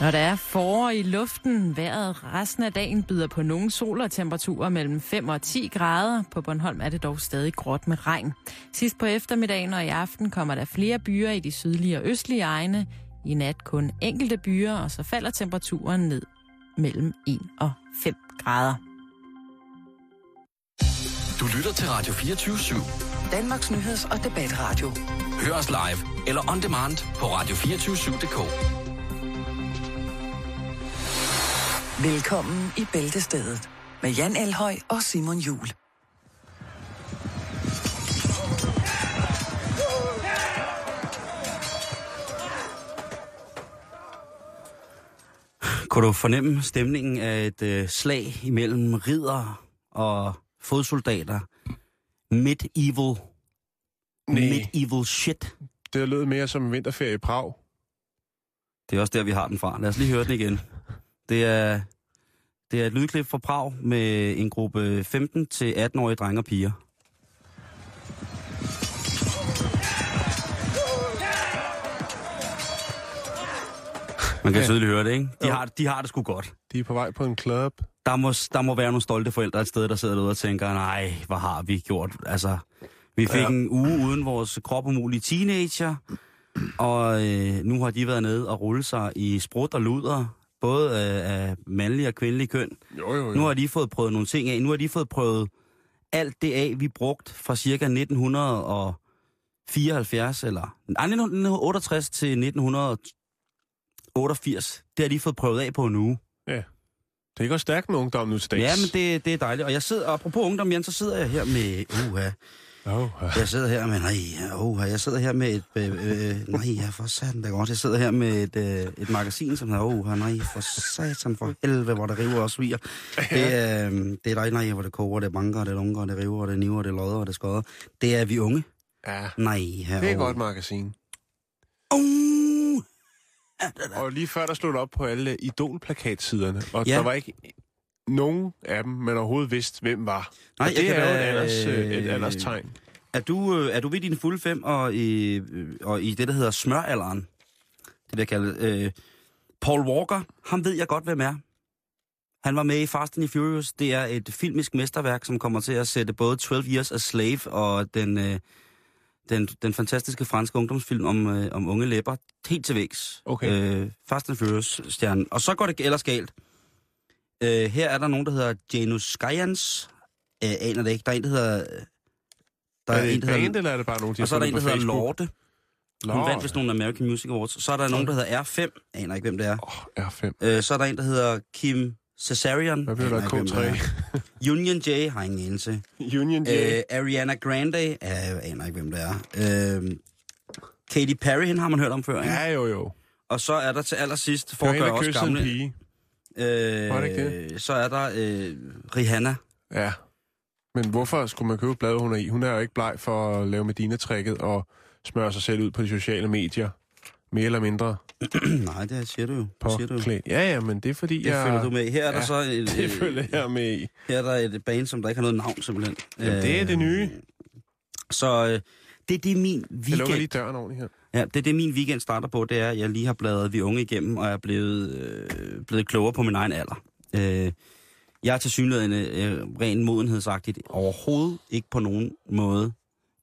Når der er forår i luften, vejret resten af dagen byder på nogle sol og temperaturer mellem 5 og 10 grader. På Bornholm er det dog stadig gråt med regn. Sidst på eftermiddagen og i aften kommer der flere byer i de sydlige og østlige egne. I nat kun enkelte byer, og så falder temperaturen ned mellem 1 og 5 grader. Du lytter til Radio 24 /7. Danmarks Nyheds- og Debatradio. Hør os live eller on demand på radio247.dk. Velkommen i Bæltestedet med Jan Elhøj og Simon Jul. Kunne du fornemme stemningen af et øh, slag imellem ridder og fodsoldater? Medieval. Nej. Medieval shit. Det lød mere som en vinterferie i Prag. Det er også der, vi har den fra. Lad os lige høre den igen. Det er, det er et lydklip fra Prag med en gruppe 15-18-årige drenge og piger. Man kan Ja. tydeligt høre det, ikke? De Jo. har, de har det sgu godt. De er på vej på en club. Der må, der må være nogle stolte forældre et sted, der sidder derude og tænker, nej, hvad har vi gjort? Altså, vi fik Ja. en uge uden vores krop umulige teenager, og øh, nu har de været nede og rulle sig i sprut og luder, både øh, af mandlige og kvindelige køn. Jo, jo, jo. Nu har de fået prøvet nogle ting af. Nu har de fået prøvet alt det af, vi brugt fra cirka 1974, eller nej, 1968 til 1988. Det har de fået prøvet af på en uge. Det går stærkt med ungdom nu til dags. Ja, men det, det er dejligt. Og jeg sidder, apropos ungdom, Jan, så sidder jeg her med... Uha, Oh, jeg sidder her med... Nej, uha, jeg sidder her med et... Øh, øh, nej, ja, for satan da godt. Jeg sidder her med et, øh, et magasin, som hedder... Uha, nej, for satan for helvede, hvor det river og sviger. Det er, øh, det er dig, nej, hvor det koger, det banker, det lunker, det river, det niver, det lodder, det skodder. Det er vi unge. ja. Nej, her. Det er et godt magasin. Uh, Og lige før der slog det op på alle idolplakatsiderne, og Ja. der var ikke nogen af dem, man overhovedet vidste, hvem var. Nej, og jeg det kan er jo et, alders, øh, et alderstegn. Er du, øh, er du ved dine fulde fem og i, øh, og i det, der hedder smøralderen? Det vil jeg kalde øh, Paul Walker, ham ved jeg godt, hvem er. Han var med i Fast and the Furious. Det er et filmisk mesterværk, som kommer til at sætte både 12 Years a Slave og den, øh, den, den fantastiske franske ungdomsfilm om, øh, om unge læber helt til vægs. Okay. Øh, Fast and Furious-stjernen. Og så går det ellers galt. Øh, her er der nogen, der hedder Janus Skyans. Øh, aner det ikke. Der er en, der hedder... Der er det en, der hedder- band, eller er det bare nogen, de og så er der en, der hedder Facebook? Lorde. Hun vandt vist nogle American Music Awards. Så er der nogen, der hedder R5. Aner ikke, hvem det er. Åh, R5. Øh, så er der en, der hedder Kim Cesarian. Hvad bliver der Aner ikke, K3? hvem det er. Union J har ingen anelse. Union J. Øh, Ariana Grande. Øh, jeg aner ikke, hvem det er. Øh, Katy Perry, hende har man hørt om før, ikke? Ja, jo, jo. Og så er der til allersidst, for at gøre os gamle, pige. Øh, Var det ikke så er der øh, Rihanna. Ja. Men hvorfor skulle man købe blad, hun er i? Hun er jo ikke bleg for at lave Medina-trækket og smøre sig selv ud på de sociale medier. Mere eller mindre Nej, det siger du jo. på Det siger du jo. klæd. Ja, ja, men det er fordi, Det jeg... følger du med. Her er der Ja, så et, Det følger jeg med i. her er der et band, som der ikke har noget navn, simpelthen. Jamen, det er det nye. Så øh, det er det, min Jeg lukker weekend... lige døren ordentligt her. Ja, det er det, min weekend starter på, det er, at jeg lige har bladret Vi Unge igennem, og er blevet, øh, blevet klogere på min egen alder. Øh, jeg er til synligheden øh, ren modenhedsagtigt overhovedet ikke på nogen måde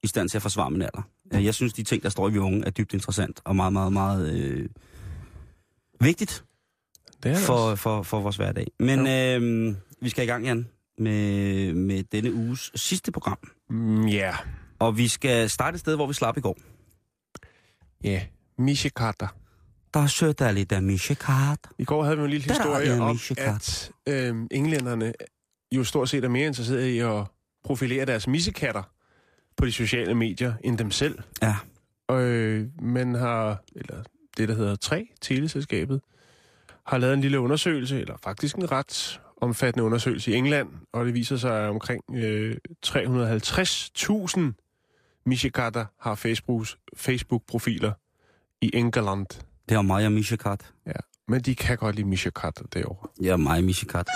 i stand til at forsvare min alder. Øh, Jeg synes, de ting, der står i Vi Unge, er dybt interessant og meget, meget, meget øh, vigtigt Det er det for, for, for vores hverdag. Men øh, vi skal i gang, Jan, med, med denne uges sidste program. Mm, Ja. Og vi skal starte et sted, hvor vi slap i går. Ja. Mishikata. Der søger lidt af Michikart. I går havde vi en lille historie om, at øh, englænderne jo stort set er mere interesserede i at profilere deres missekatter på de sociale medier end dem selv. Ja. Og øh, man har, eller det der hedder 3, teleselskabet, har lavet en lille undersøgelse, eller faktisk en ret omfattende undersøgelse i England, og det viser sig, at omkring øh, 350.000 mishikatter har Facebooks, Facebook-profiler i England. Det var mig og Michikat. Ja. Men de kan godt lide mishikatter derovre. Ja, mig og Michikat.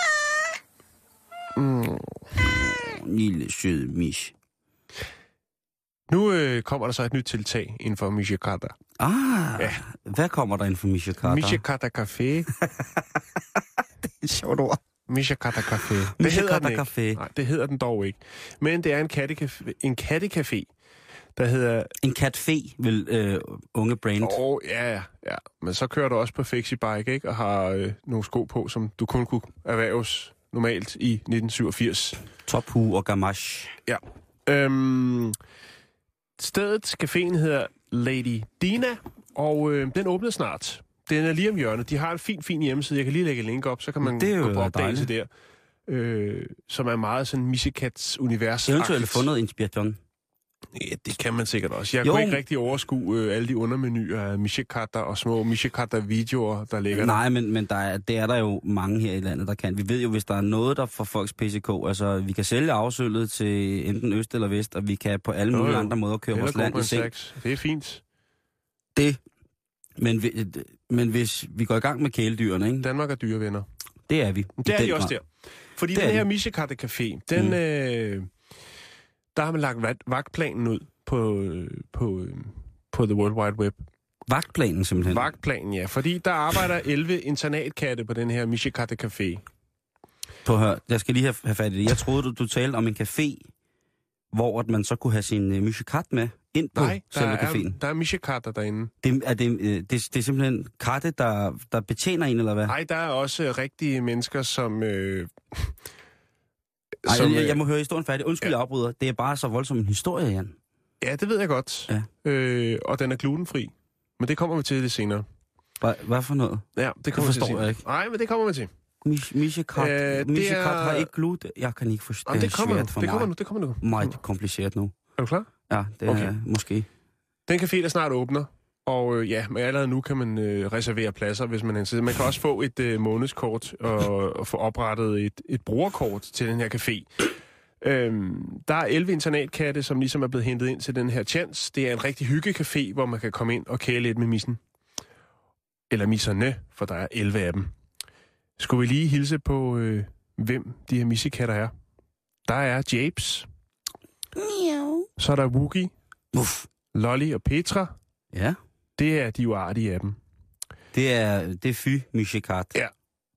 Mm. Lille søde Mich. Nu øh, kommer der så et nyt tiltag inden for mishikatter. Ah, Ja. hvad kommer der ind for Mishakata? Mishakata Café. Et sjovt ord. Mishakata Café. Det hedder Mishakata den ikke. Café. Nej, det hedder den dog ikke. Men det er en kattecafé, en kattecafé der hedder... En catfé, vil øh, unge brand. Åh, oh, ja, ja, ja. Men så kører du også på Fixie-bike, ikke? Og har øh, nogle sko på, som du kun kunne erhverves normalt i 1987. Tophu og gamache. Ja. Øhm, stedet, caféen hedder Lady Dina, og øh, den åbner snart. Den er lige om hjørnet. De har en fin, fin hjemmeside. Jeg kan lige lægge et link op, så kan man Det gå på opdagelse der. Øh, som er meget sådan Mishikats univers. Eventuelt få noget inspiration. Ja, det kan man sikkert også. Jeg Jo. kunne ikke rigtig overskue øh, alle de undermenuer af Mishikata og små Mishikata-videoer, der ligger der. Nej, men, men der er, det er der jo mange her i landet, der kan. Vi ved jo, hvis der er noget, der får folks PCK, altså vi kan sælge afsøllet til enten øst eller vest, og vi kan på alle Jo, mulige jo. andre måder køre Eller vores land i seng. Det er fint. Det. Men, men hvis vi går i gang med kæledyrene, ikke? Danmark er dyrevenner. det er vi. Det er de også grad. der. Fordi Det den her de. Mishikata Café, den, Mm. øh, der har man lagt vagt- vagtplanen ud på, øh, på, øh, på The World Wide Web. Vagtplanen simpelthen. Vagtplanen, ja. Fordi der arbejder 11 internatkatte på den her Mishikata Café. På hør, jeg skal lige have, have fat i det. Jeg troede, du, du talte om en café, hvor at man så kunne have sin uh, mushikat med ind på Nej, der selve er, caféen. der er Mishikata derinde. Det, er det, øh, det, det er simpelthen katte, der, der betjener en, eller hvad? Nej, der er også øh, rigtige mennesker, som... Øh, Ej, som, jeg, øh, jeg må høre historien færdig. Undskyld, ja. jeg afbryder. Det er bare så voldsom en historie, Jan. Ja, det ved jeg godt. Ja. Øh, og den er glutenfri. Men det kommer vi til lidt senere. Hvad, hvad for noget? Ja, det kommer vi til forstår senere. jeg ikke. Nej, men det kommer vi til. Mish- Mishikat. Øh, det er- har ikke gluten. Jeg kan ikke forstå. Jamen, Det det er kommer nu. svært for Det kommer nu. Det kommer nu. Meget kompliceret nu. Er du klar? Ja, det Okay. er måske. Den café, der snart åbner. Og øh, ja, men allerede nu kan man øh, reservere pladser, hvis man er interesseret. Man kan også få et øh, månedskort og, og få oprettet et, et brugerkort til den her café. Øhm, der er 11 internatkatte, som ligesom er blevet hentet ind til den her chance. Det er en rigtig hyggecafé, hvor man kan komme ind og kæle lidt med missen. Eller misserne, for der er 11 af dem. Skulle vi lige hilse på, øh, hvem de her missekatter er? Der er Japes. Så er der Wookie, Uff. Lolly og Petra. Ja, Det er de uartige af dem. det er, det er fy Mishikat. Ja.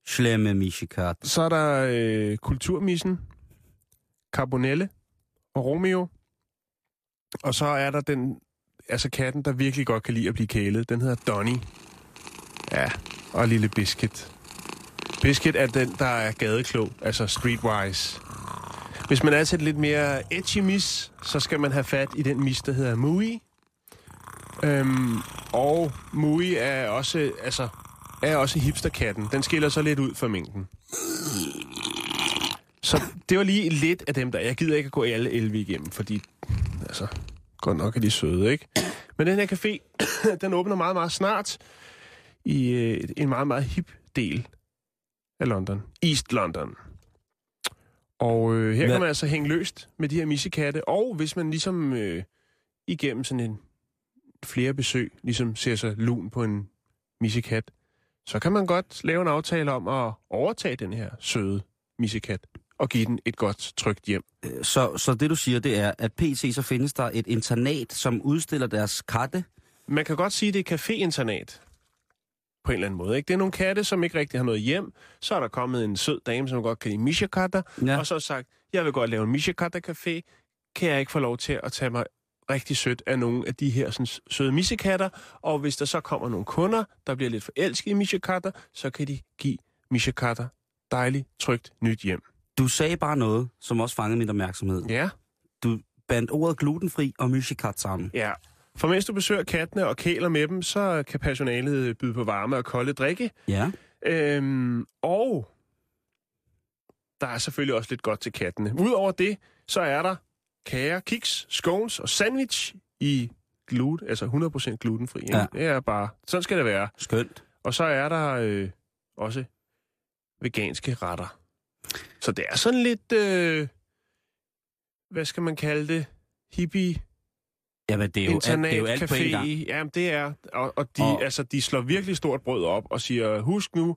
Slemme Mishikat. Så er der øh, Kulturmissen, Carbonelle og Romeo. Og så er der den, altså katten, der virkelig godt kan lide at blive kælet. Den hedder Donny. Ja, og lille Biscuit. Biscuit er den, der er gadeklog, altså streetwise. Hvis man er til lidt mere edgy mis, så skal man have fat i den mis, der hedder Mui. Øhm, og Mui er også, altså, er også hipsterkatten. Den skiller så lidt ud fra mængden. Så det var lige lidt af dem der. Jeg gider ikke at gå alle 11 igennem, fordi altså, godt nok er de søde, ikke? Men den her café, den åbner meget, meget snart i øh, en meget, meget hip del af London. East London. Og øh, her Hvad- kan man altså hænge løst med de her missekatte. Og hvis man ligesom øh, igennem sådan en flere besøg, ligesom ser sig lun på en missekat, så kan man godt lave en aftale om at overtage den her søde missekat og give den et godt trygt hjem. Så, så det du siger, det er, at PC så findes der et internat, som udstiller deres katte. Man kan godt sige, det er café-internat på en eller anden måde. Ikke? Det er nogle katte, som ikke rigtig har noget hjem. Så er der kommet en sød dame, som godt kan lide mishakatter, Ja. og så har sagt, jeg vil godt lave en mishakatter-café. Kan jeg ikke få lov til at tage mig rigtig sødt af nogle af de her sådan, søde mishakatter? Og hvis der så kommer nogle kunder, der bliver lidt forelsket i mishakatter, så kan de give mishakatter dejligt, trygt nyt hjem. Du sagde bare noget, som også fangede min opmærksomhed. Ja. Du bandt ordet glutenfri og Mishikat sammen. Ja. For mens du besøger kattene og kæler med dem, så kan personalet byde på varme og kolde drikke. Ja. Øhm, og der er selvfølgelig også lidt godt til kattene. Udover det, så er der kager, kiks, scones og sandwich i gluten, altså 100% glutenfri. Ikke? Ja. Det er bare, sådan skal det være. Skønt. Og så er der øh, også veganske retter. Så det er sådan lidt, øh, hvad skal man kalde det, hippie Jamen, det er jo, alt, det er jo alt på en gang. Jamen, det er. Og, og, de, Og- Altså, de slår virkelig stort brød op og siger, husk nu,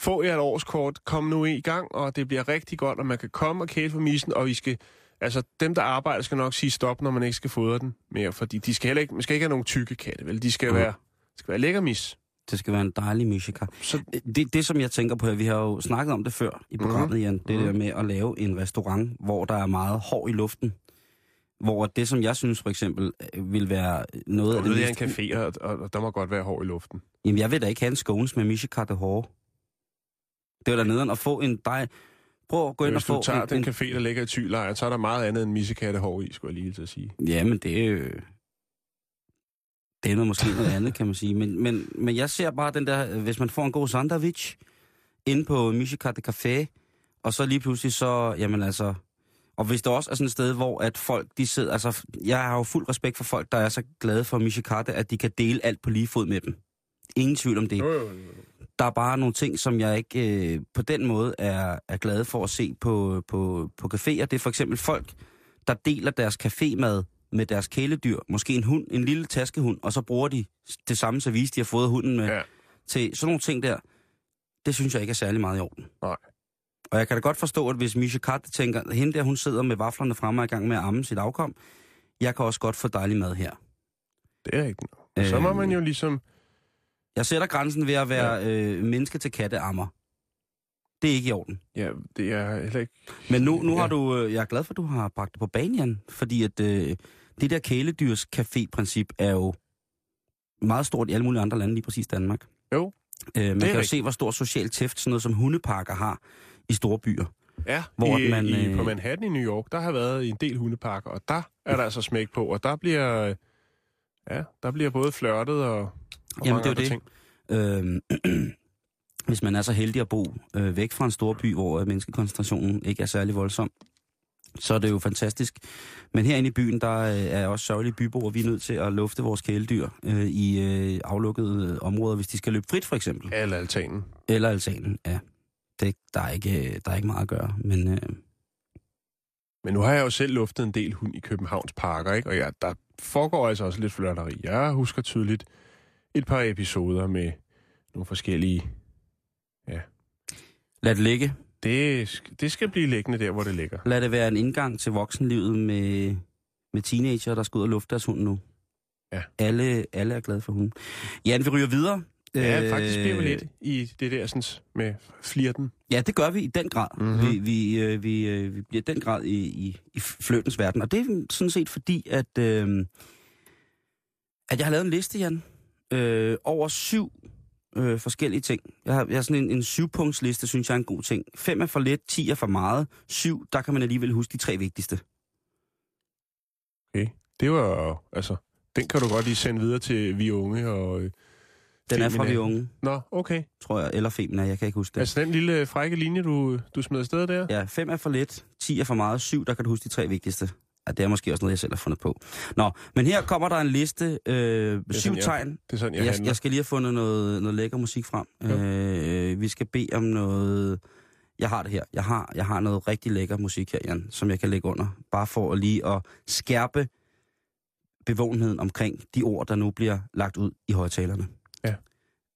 få jer et årskort, kom nu i gang, og det bliver rigtig godt, og man kan komme og kæle for missen, og vi skal Altså, dem, der arbejder, skal nok sige stop, når man ikke skal fodre den mere, fordi de skal heller ikke, man skal ikke have nogen tykke katte, vel? De skal Mhm. være, skal være lækkermis. Det skal være en dejlig musiker. Så, Det, det, som jeg tænker på her, vi har jo snakket om det før i programmet, mm. Jan, det Mhm. der med at lave en restaurant, hvor der er meget hår i luften. Hvor det, som jeg synes for eksempel øh, vil være noget af det det er mest... en café, og, og, der må godt være hår i luften. Jamen, jeg vil da ikke have en scones med Mishika de hår. Det var da nederen at få en dej... Prøv at gå ind Hvis og du få tager en, den en... café, der ligger i Thylejren, så er der meget andet end missekattehår i, skulle jeg lige til at sige. Ja, men det er jo... Det er noget, måske noget andet, kan man sige. Men, men, men jeg ser bare den der, hvis man får en god sandwich inde på Mishika de Café, og så lige pludselig så, jamen altså... Og hvis der også er sådan et sted, hvor at folk, de sidder... Altså, jeg har jo fuld respekt for folk, der er så glade for Mishikate, at de kan dele alt på lige fod med dem. Ingen tvivl om det. Jo, jo, jo. Der er bare nogle ting, som jeg ikke øh, på den måde er, er glad for at se på, på, på caféer. Det er for eksempel folk, der deler deres cafémad med deres kæledyr. Måske en hund, en lille taskehund, og så bruger de det samme service, de har fået hunden med. Ja. Til sådan nogle ting der, det synes jeg ikke er særlig meget i orden. Nej. Og jeg kan da godt forstå, at hvis Misha Kat tænker, hende der, hun sidder med vaflerne fremme og i gang med at amme sit afkom, jeg kan også godt få dejlig mad her. Det er rigtigt. Og så må man jo ligesom... Jeg sætter grænsen ved at være ja. øh, menneske til katteammer. Det er ikke i orden. Ja, det er heller ikke... Men nu, nu Ja. har du, øh, jeg er glad for, at du har bragt det på banen, Jan, fordi at øh, det der kæledyrs café-princip er jo meget stort i alle mulige andre lande, lige præcis Danmark. Jo, Øh, man kan jo se, hvor stor social tæft sådan noget som hundeparker har i store byer. Ja, Hvor i, man, i, øh, på Manhattan i New York, der har været en del hundeparker, og der er der altså smæk på, og der bliver, ja, der bliver både flørtet og, og Jamen, det er jo det. ting. Øh, hvis man er så heldig at bo øh, væk fra en stor by, hvor øh, menneskekoncentrationen ikke er særlig voldsom, så er det jo fantastisk. Men herinde i byen, der øh, er også sørgelige byboere. Vi er nødt til at lufte vores kæledyr øh, i øh, aflukkede områder, hvis de skal løbe frit, for eksempel. Alle altanen. Eller altanen, ja. Det, der, er ikke, der er ikke meget at gøre, men øh, Men nu har jeg jo selv luftet en del hund i Københavns parker, ikke? Og ja, der foregår altså også lidt flørteri. Jeg husker tydeligt et par episoder med nogle forskellige... lad det ligge. Det, det skal blive liggende der, hvor det ligger. Lad det være en indgang til voksenlivet med, med teenager, der skal ud og lufte deres hund nu. Ja. Alle, alle er glade for hunden. Jan, vi ryger videre. Ja, Øh, faktisk bliver vi lidt i det der sådan, med flirten. Ja, det gør vi i den grad. Mhm. Mm-hmm. Vi, vi, øh, vi, øh, vi bliver i den grad i, i, i fløtens verden. Og det er sådan set fordi, at, øh, at jeg har lavet en liste, Jan, øh, over syv øh, forskellige ting. Jeg har, jeg har sådan en, en syvpunktsliste, synes jeg er en god ting. Fem er for lidt, ti er for meget. Syv, der kan man alligevel huske de tre vigtigste. Det var altså... Den kan du godt lige sende videre til vi unge og... øh, Den er fra vi unge, Nå, okay. tror jeg, eller Femina, jeg kan ikke huske det. Altså den lille frække linje, du, du smed afsted der? Ja, fem er for lidt, 10 er for meget, syv, der kan du huske de tre vigtigste. Ja, det er måske også noget, jeg selv har fundet på. Nå, men her kommer der en liste, øh, syv jeg- tegn. Det er sådan, jeg, Jeg, handler. jeg skal lige have fundet noget, noget lækker musik frem. Ja. Øh, vi skal bede om noget... Jeg har det her. Jeg har, jeg har noget rigtig lækker musik her, Jan, som jeg kan lægge under. Bare for at lige at skærpe bevågenheden omkring de ord, der nu bliver lagt ud i højtalerne. Ja.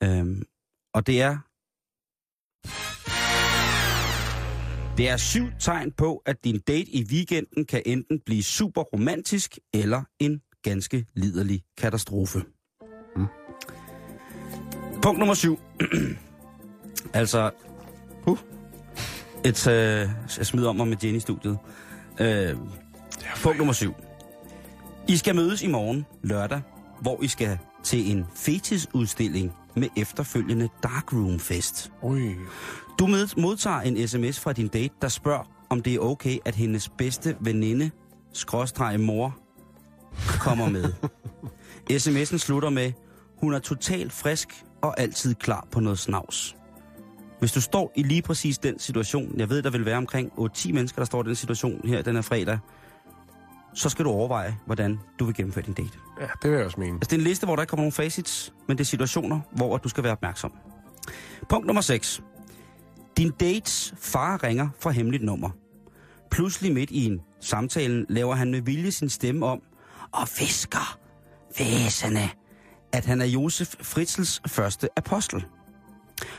Øhm, og det er... Det er syv tegn på, at din date i weekenden kan enten blive super romantisk eller en ganske liderlig katastrofe. Mm. Punkt nummer syv. altså, uh, et, uh, jeg smider om mig med Jenny i studiet. Uh, punkt nummer syv. I skal mødes i morgen, lørdag, hvor I skal til en fetisudstilling med efterfølgende darkroom fest. Ui. Du modtager en sms fra din date, der spørger, om det er okay, at hendes bedste veninde, skråstreg mor, kommer med. SMS'en slutter med, hun er totalt frisk og altid klar på noget snavs. Hvis du står i lige præcis den situation, jeg ved, der vil være omkring 8-10 mennesker, der står i den situation her den her fredag, så skal du overveje, hvordan du vil gennemføre din date. Ja, det vil jeg også mene. Altså, det er en liste, hvor der ikke kommer nogen facits, men det er situationer, hvor du skal være opmærksom. Punkt nummer 6. Din dates far ringer fra hemmeligt nummer. Pludselig midt i en samtale laver han med vilje sin stemme om og visker væsende, at han er Josef Fritzels første apostel.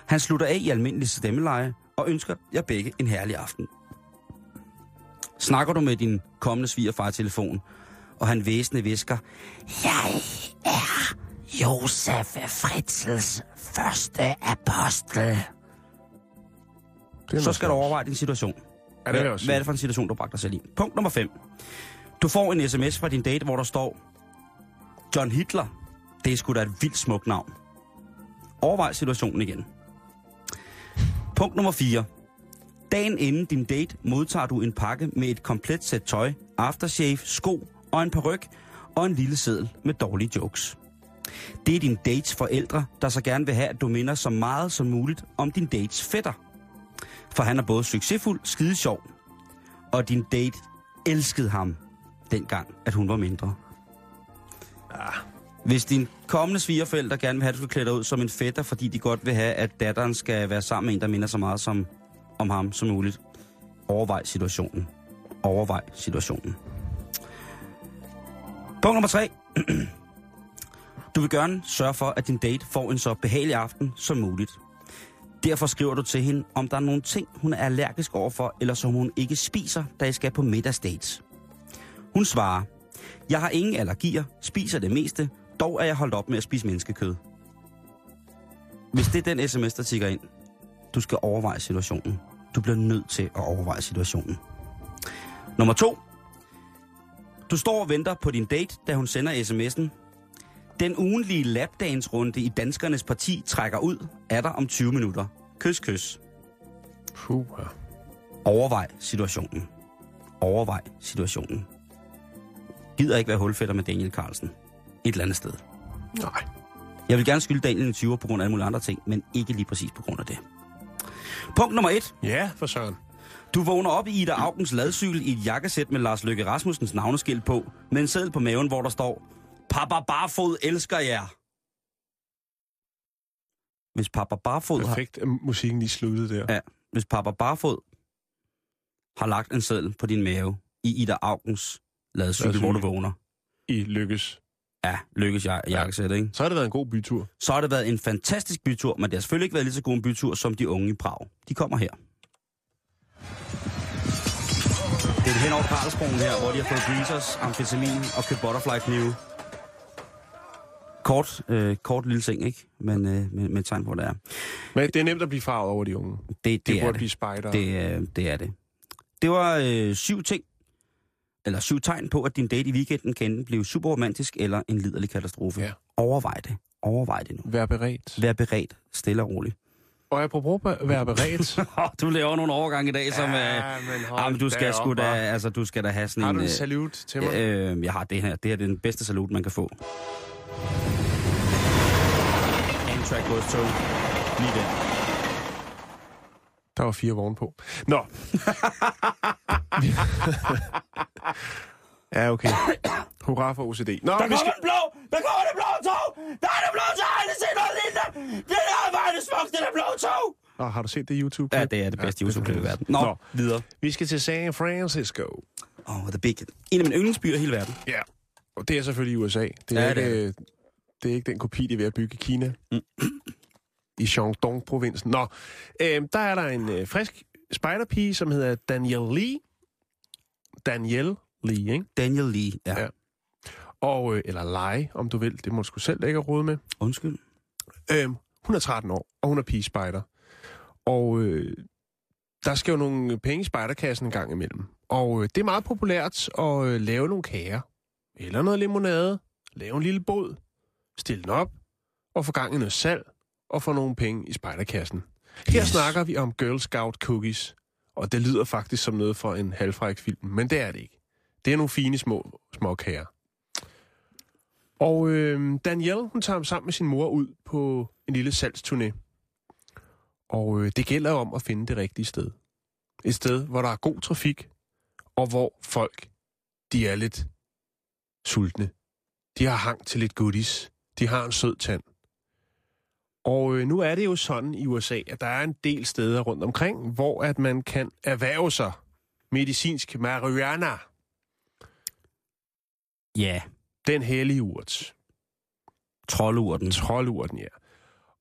Han slutter af i almindelig stemmeleje og ønsker jer begge en herlig aften. Snakker du med din kommende svigerfar telefon, og han væsende visker, Jeg er Josef Fritzels første apostel. Så skal du overveje din situation. Ja, det hvad, hvad er det for en situation, du har bragt dig selv i? Punkt nummer 5. Du får en sms fra din date, hvor der står, John Hitler, det er sgu da et vildt smukt navn. Overvej situationen igen. Punkt nummer 4. Dagen inden din date modtager du en pakke med et komplet sæt tøj, aftershave, sko og en peruk og en lille seddel med dårlige jokes. Det er din dates forældre, der så gerne vil have, at du minder så meget som muligt om din dates fætter. For han er både succesfuld, skide sjov, og din date elskede ham dengang, at hun var mindre. Hvis din kommende svigerforældre gerne vil have, at du skal klæde dig ud som en fætter, fordi de godt vil have, at datteren skal være sammen med en, der minder så meget som, om ham som muligt, overvej situationen. Overvej situationen. Punkt nummer tre. Du vil gerne sørge for, at din date får en så behagelig aften som muligt. Derfor skriver du til hende, om der er nogle ting, hun er allergisk overfor, eller som hun ikke spiser, da I skal på middagsdates. Hun svarer, jeg har ingen allergier, spiser det meste, dog er jeg holdt op med at spise menneskekød. Hvis det er den sms, der tigger ind, du skal overveje situationen. Du bliver nødt til at overveje situationen. Nummer to. Du står og venter på din date, da hun sender sms'en. Den ugenlige lapdance-runde i Danskernes Parti trækker ud, er der om 20 minutter. Kys, kys. Puh. Overvej situationen. Overvej situationen. Gider ikke være hulfætter med Daniel Carlsen. Et eller andet sted. Nej. Jeg vil gerne skylde Daniel en 20 på grund af alle mulige andre ting, men ikke lige præcis på grund af det. Punkt nummer et. Ja, for søren. Du vågner op i Ida Augens ladcykel i et jakkesæt med Lars Løkke Rasmussens navneskilt på, med en seddel på maven, hvor der står, Papa Barfod elsker jer. Hvis Papa Barfod har, Perfekt, at musikken lige sluttede der. Ja. hvis Papa Barfod har lagt en seddel på din mave i Ida Augens Ladcykel. hvor du vågner. I lykkes. Ja, lykkes jeg jakkesæt, ikke? Så har det været en god bytur. Så har det været en fantastisk bytur, men det har selvfølgelig ikke været lige så god en bytur som de unge i Prag. De kommer her. Det er hen over Karlsbroen her, hvor de har fået breezers, amfetamin og købt butterfly knive. Kort, øh, kort lille ting, ikke? Men øh, med, med tegn på, det er. Men det er nemt at blive farvet over de unge. Det, det, Det er burde det. blive spejder. Det, øh, det er det. Det var øh, syv ting, eller syv tegn på, at din date i weekenden kan enten blive super romantisk eller en liderlig katastrofe. Ja. Overvej det. Overvej det nu. Vær beredt. Vær beredt, stille og roligt. Og apropos at være beredt. du laver nogle overgange i dag, som... Ja, men øh, men du skal sgu da, altså, du skal da have sådan Har en... du en øh, salut til mig? øh, jeg har det her. Det her det er den bedste salut, man kan få. Amtrak goes to. Lige der. Der var fire vogne på. Nå. ja, okay. Hurra for OCD. Nå, Der vi kommer skal... en blå! Der kommer det blå tog! Der er det blå tog! Jeg har aldrig set noget lignende! Det er bare det smukt, det er blå tog! Nå, har du set det YouTube? Ja, det er det bedste Ja, YouTube-klip i er verden. Nå, Nå. videre. Vi skal til San Francisco. Oh, the big. En af mine yndlingsbyer i hele verden. Ja. Og det er selvfølgelig USA. Det er, Ja, ja, det er ikke, det, det er ikke den kopi, de er ved at bygge i Kina. Mm. I Shandong-provinsen. Nå, øh, der er der en øh, frisk spejderpige, som hedder Danielle Lee. Danielle Lee, ikke? Daniel Lee. Ja. Ja. Og, øh, eller Lai, om du vil. Det må du sgu selv lægge råd med. Undskyld. Øhm, hun er 13 år, og hun er pigespejder. Og øh, der skal jo nogle penge i spejderkassen en gang imellem. Og øh, det er meget populært at øh, lave nogle kager. Eller noget limonade. Lave en lille båd. Stille den op. Og få gang i noget salg. Og få nogle penge i spejderkassen. Her Yes. snakker vi om Girl Scout cookies. Og det lyder faktisk som noget for en halvfræk film. Men det er det ikke. Det er nogle fine små, små kager. Og øh, Danielle, hun tager ham sammen med sin mor ud på en lille salgsturné. Og øh, det gælder om at finde det rigtige sted. Et sted, hvor der er god trafik, og hvor folk, de er lidt sultne. De har hang til lidt goodies. De har en sød tand. Og øh, nu er det jo sådan i USA, at der er en del steder rundt omkring, hvor at man kan erhverve sig medicinsk marihuana. Ja, Den hellige urt. troldurten. Troldurten, ja.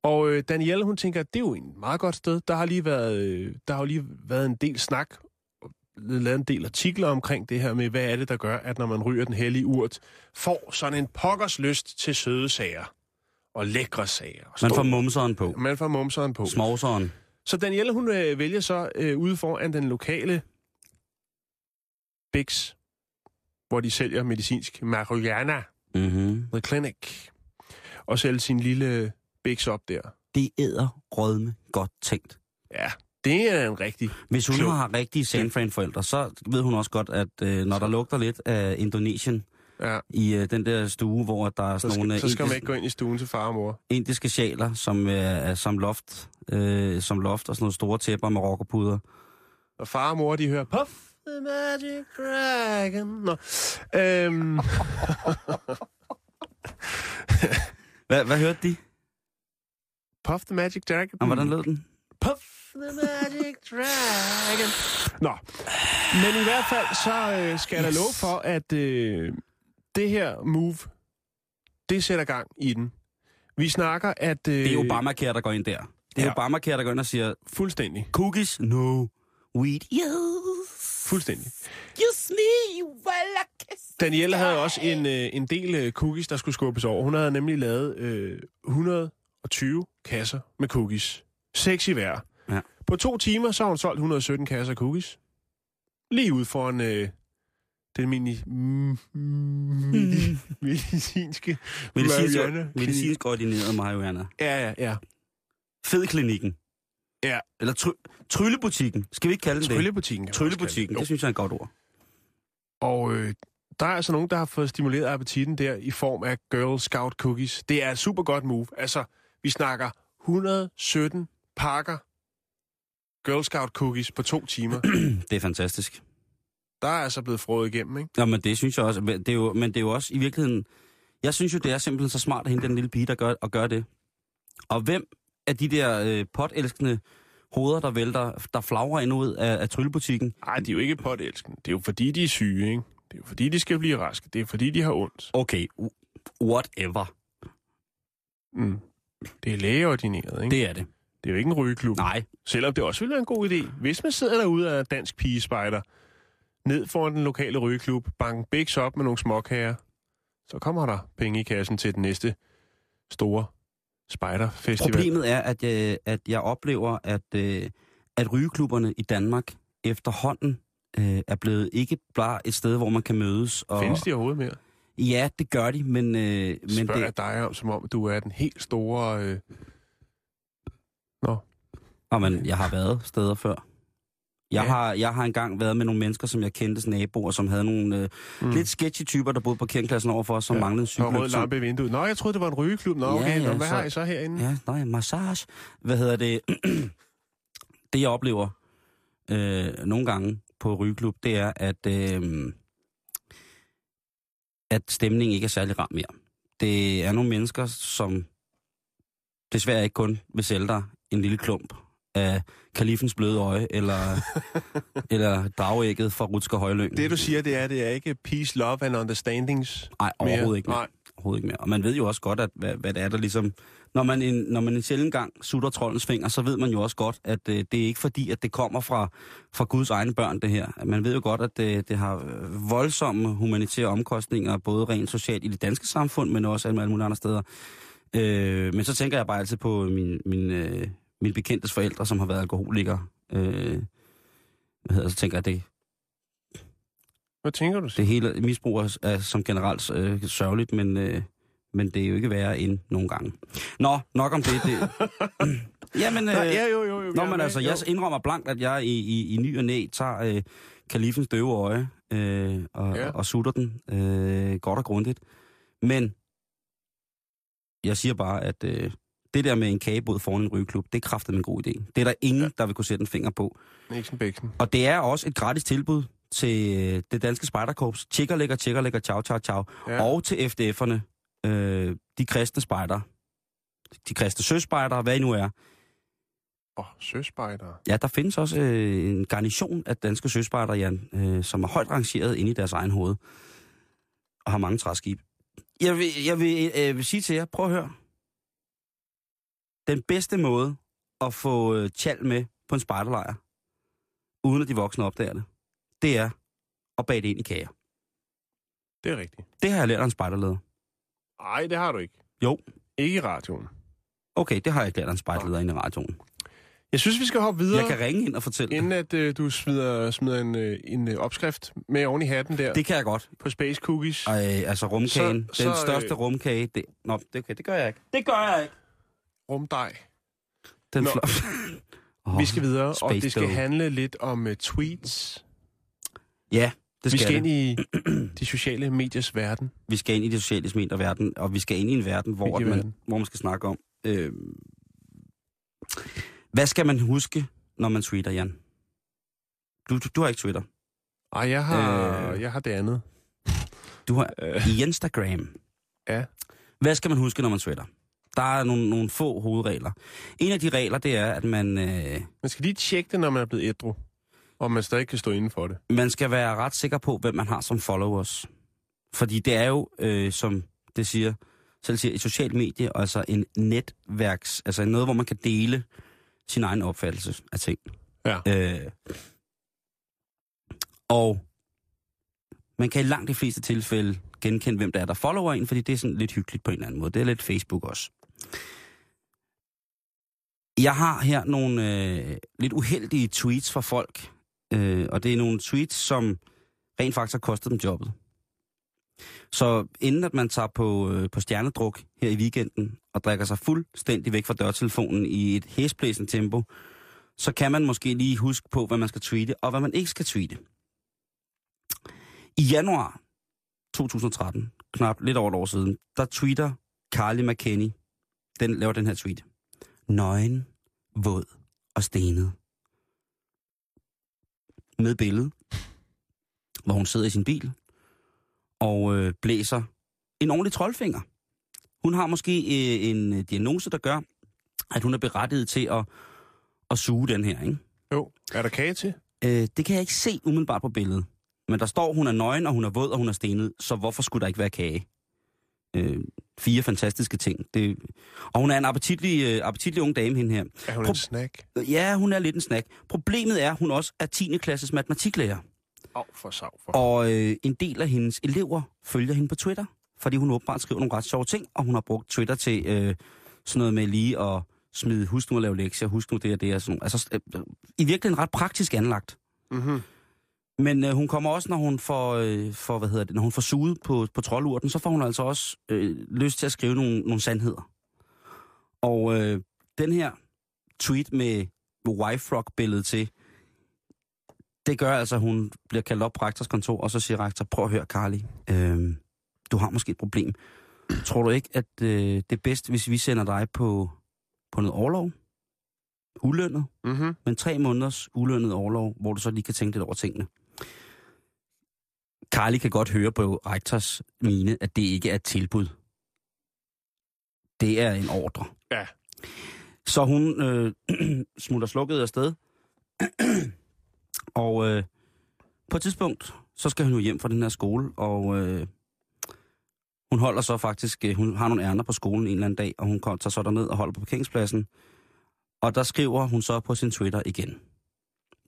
Og øh, Danielle, hun tænker, at det er jo en meget godt sted. Der har lige været, øh, der har jo lige været en del snak lavet en del artikler omkring det her med, hvad er det, der gør, at når man ryger den hellige urt, får sådan en pokkers lyst til søde sager og lækre sager. Og Man får mumseren på. man får mumseren på. Smovseren. Så Danielle, hun øh, vælger så øh, ude foran den lokale Bix, hvor de sælger medicinsk marijuana, Mm-hmm. The Clinic, og sælger sin lille Bix op der. Det æder rødme godt tænkt. Ja, det er en rigtig... Hvis hun Klog. har rigtige San Fran-forældre, så ved hun også godt, at øh, når der lugter lidt af Indonesien Ja, i øh, den der stue, hvor der er så sådan nogle skal, øh, så skal man indis- ikke gå ind i stuen til far og mor. indiske sjaler, som øh, er som loft, øh, som loft og sådan nogle store tæpper med rockerpuder. Og far og mor, de hører Puff the Magic Dragon. Nå. Øhm, Hvad, hvad hørte de? Puff the Magic Dragon. Og hvordan lød den? Puff the Magic Dragon. Nå, men i hvert fald så øh, skal yes. Yes. der love for, at øh, det her move, det sætter gang i den. Vi snakker, at... Øh, Det er Obamacare, der går ind der. Det er Ja. Obamacare, der går ind og siger, Fuldstændig. cookies, no. Weed, yes. Fuldstændig. Kiss me, I kiss Danielle havde også en, øh, en del øh, cookies, der skulle skubbes over. Hun havde nemlig lavet øh, 120 kasser med cookies. Seks i hver. Ja. På to timer, så har hun solgt 117 kasser cookies. Lige ud foran øh, den mini, mm, mm, medicinske Medicinsk, marijuana- medicinsk ordineret marihuana. Ja, ja, ja. Fedklinikken. Ja. Eller try- tryllebutikken. Skal vi ikke kalde den det? Tryllebutikken. Tryllebutikken, det. det synes jeg er et godt ord. Og øh, der er altså nogen, der har fået stimuleret appetitten der i form af Girl Scout cookies. Det er et super godt move. Altså, vi snakker 117 pakker Girl Scout cookies på to timer. Det er fantastisk. Der er altså blevet frået igennem, ikke? Ja, men det synes jeg også. Men det er jo, men det er jo også i virkeligheden... Jeg synes jo, det er simpelthen så smart at hente den lille pige, der gør, og gør det. Og hvem af de der øh, potelskende hoveder, der vælter, der flagrer ind ud af, af tryllebutikken? Nej, de er jo ikke potelsken. Det er jo fordi, de er syge, ikke? Det er jo fordi, de skal blive raske. Det er fordi, de har ondt. Okay, whatever. Mm. Det er lægeordineret, ikke? Det... Det er det. det er jo ikke en rygeklub. Nej, Selvom det også ville være en god idé. Hvis man sidder derude af dansk pigespejder, ned foran den lokale rygeklub, bank biks op med nogle småkager, så kommer der penge i kassen til den næste store spejderfestival. problemet er, at jeg, at jeg oplever, at, øh, at rygeklubberne i Danmark efterhånden øh, er blevet ikke bare et sted, hvor man kan mødes. Og, Findes de overhovedet mere? Ja, det gør de, men, øh, men Spørger det, jeg dig om, som om du er den helt store... Øh... Nå, Og man, jeg har været steder før. Jeg, Ja. har, jeg har engang været med nogle mennesker, som jeg kendtes naboer, som havde nogle øh, Mm. lidt sketchy typer, der boede på parkeringspladsen overfor, som Ja. manglede en der var rød cykel. Som, lampe i vinduet. Nå, jeg troede, det var en rygeklub. Nå, Ja, okay. Nå, ja, hvad så- har I så herinde? ja, nej, massage. Hvad hedder det? det, jeg oplever øh, nogle gange på rygeklub, det er, at, øh, at stemningen ikke er særlig ram mere. Det er nogle mennesker, som desværre ikke kun vil sælge dig en lille klump af kalifens bløde øje, eller, eller dragægget fra Rutsker Højlyng. Det, du siger, det er, det er ikke peace, love and understandings Nej, overhovedet ikke mere. Nej. Overhovedet ikke mere. Og man ved jo også godt, at hvad, hvad det er, der ligesom... Når man, en, når man en sjældent gang sutter troldens finger, så ved man jo også godt, at øh, det er ikke fordi, at det kommer fra, fra Guds egne børn, det her. Man ved jo godt, at det, det har øh, voldsomme humanitære omkostninger, både rent socialt i det danske samfund, men også alle mulige andre steder. Øh, men så tænker jeg bare altid på min, min, øh, min bekendtes forældre, som har været alkoholikere. Øh, hvad hedder, så tænker jeg, det, Hvad tænker du? det hele misbrug er, som generelt øh, sørgeligt, men, øh, men det er jo ikke værre end nogle gange. Nå, nok om det. det Jamen, øh, ja, jo, jo, jo. Nå, men altså, jeg indrømmer blankt, at jeg i, i, i ny og næ tager øh, kalifens døve øje øh, og, ja. og sutter den øh, godt og grundigt. Men jeg siger bare, at øh, det der med en kagebod foran en rygeklub, det er kraftet en god idé. Det er der ingen, ja. der vil kunne sætte en finger på. Nixon Bæksen. Og det er også et gratis tilbud til øh, det danske spejderkorps. Tjekker, lægger, tjekker, lægger, ciao, ciao, ciao. Ja. Og til FDF'erne, øh, de kristne spejder, de kristne søspejder, hvad I nu er. Åh, oh, søspejder. Ja, der findes også øh, en garnison af danske søspejder, Jan, øh, som er højt rangeret inde i deres egen hoved. Og har mange træskib. Jeg vil, jeg vil, øh, vil sige til jer, prøv at høre. Den bedste måde at få øh, tjal med på en spejderlejr, uden at de voksne opdager det, det er at bage det ind i kager. Det er rigtigt. Det har jeg lært af en spejderleder. Nej, det har du ikke. Jo. Ikke i radioen. Okay, det har jeg ikke lært af en spejderleder inde i radioen. Jeg synes, vi skal hoppe videre, Jeg kan ringe ind og fortælle. inden at øh, du smider, smider en, øh, en øh, opskrift med oven i hatten der Det kan jeg godt. på Space Cookies. Ej, altså rumkagen. Så- den så, største øh, rumkage. Det, nå, det, okay, det gør jeg ikke. Det gør jeg ikke. Rumdej. Den Nå. oh, Vi skal videre, og det skal handle lidt om uh, tweets. Ja, det Vi skal, skal ind det. i de sociale mediers verden. Vi skal ind i det sociale medier-verden, og vi skal ind i en verden, hvor, at man, Medieverden. hvor man skal snakke om... Øh, hvad skal man huske, når man tweeter, Jan? Du, du, du har ikke Twitter. Ej, jeg har, Øh. jeg har det andet. Du har Øh. Instagram. Ja. Hvad skal man huske, når man twitter? Der er nogle, nogle få hovedregler. En af de regler, det er, at man, øh, Man skal lige tjekke det, når man er blevet ædru. Og man stadig kan stå inden for det. man skal være ret sikker på, hvem man har som followers. Fordi det er jo, øh, som det siger, selv siger, et socialt medie, altså en netværks, altså noget, hvor man kan dele sin egen opfattelse af ting. Ja. Øh, og man kan i langt de fleste tilfælde genkende, hvem der er, der follower en, fordi det er sådan lidt hyggeligt på en eller anden måde. Det er lidt Facebook også. Jeg har her nogle øh, lidt uheldige tweets fra folk, øh, og det er nogle tweets, som rent faktisk har kostet dem jobbet. Så inden at man tager på, øh, på stjernedruk her i weekenden og drikker sig fuldstændig væk fra dørtelefonen i et hæsblæsende tempo, så kan man måske lige huske på, hvad man skal tweete og hvad man ikke skal tweete. I januar 2013, knap lidt over et år siden, der tweeter Carly McKenny, den laver den her tweet. Nøgen, våd og stenet. Med billede, hvor hun sidder i sin bil og øh, blæser en ordentlig troldfinger. Hun har måske øh, en øh, diagnose, der gør, at hun er berettiget til at, at suge den her, ikke? Jo. Er der kage til? Øh, det kan jeg ikke se umiddelbart på billedet. Men der står, hun er nøgen, og hun er våd, og hun er stenet. Så hvorfor skulle der ikke være kage? Øh, fire fantastiske ting. Det, og hun er en appetitlig, øh, appetitlig ung dame, hende her. Er hun Pro- en snack? Ja, hun er lidt en snack. Problemet er, at hun også er 10. klasses matematiklærer. Oh, for sav. For. Og øh, en del af hendes elever følger hende på Twitter. Fordi hun åbenbart skriver nogle ret sjove ting, og hun har brugt Twitter til øh, sådan noget med lige at smide, husk nu at lave lektier, husk nu det og det og sådan noget. Altså, øh, i virkeligheden ret praktisk anlagt. Mm-hmm. Men øh, hun kommer også, når hun får, øh, for, hvad hedder det, når hun får suget på, på troldurten, så får hun altså også øh, lyst til at skrive nogle, nogle sandheder. Og øh, den her tweet med, med wife-rock-billedet til, det gør altså, at hun bliver kaldt op på rektors kontor, og så siger rektor, prøv at høre, Carly, øh, du har måske et problem. Tror du ikke, at øh, det er bedst, hvis vi sender dig på, på noget overlov? Ulønnet? Mm-hmm. men tre måneders ulønnet overlov, hvor du så lige kan tænke lidt over tingene. Carly kan godt høre på rektors mine, at det ikke er et tilbud. Det er en ordre. Ja. Så hun øh, smutter slukket afsted. og øh, på et tidspunkt, så skal hun jo hjem fra den her skole, og øh, hun holder så faktisk, øh, hun har nogle ærner på skolen en eller anden dag, og hun kommer, tager så derned og holder på parkeringspladsen. Og der skriver hun så på sin Twitter igen.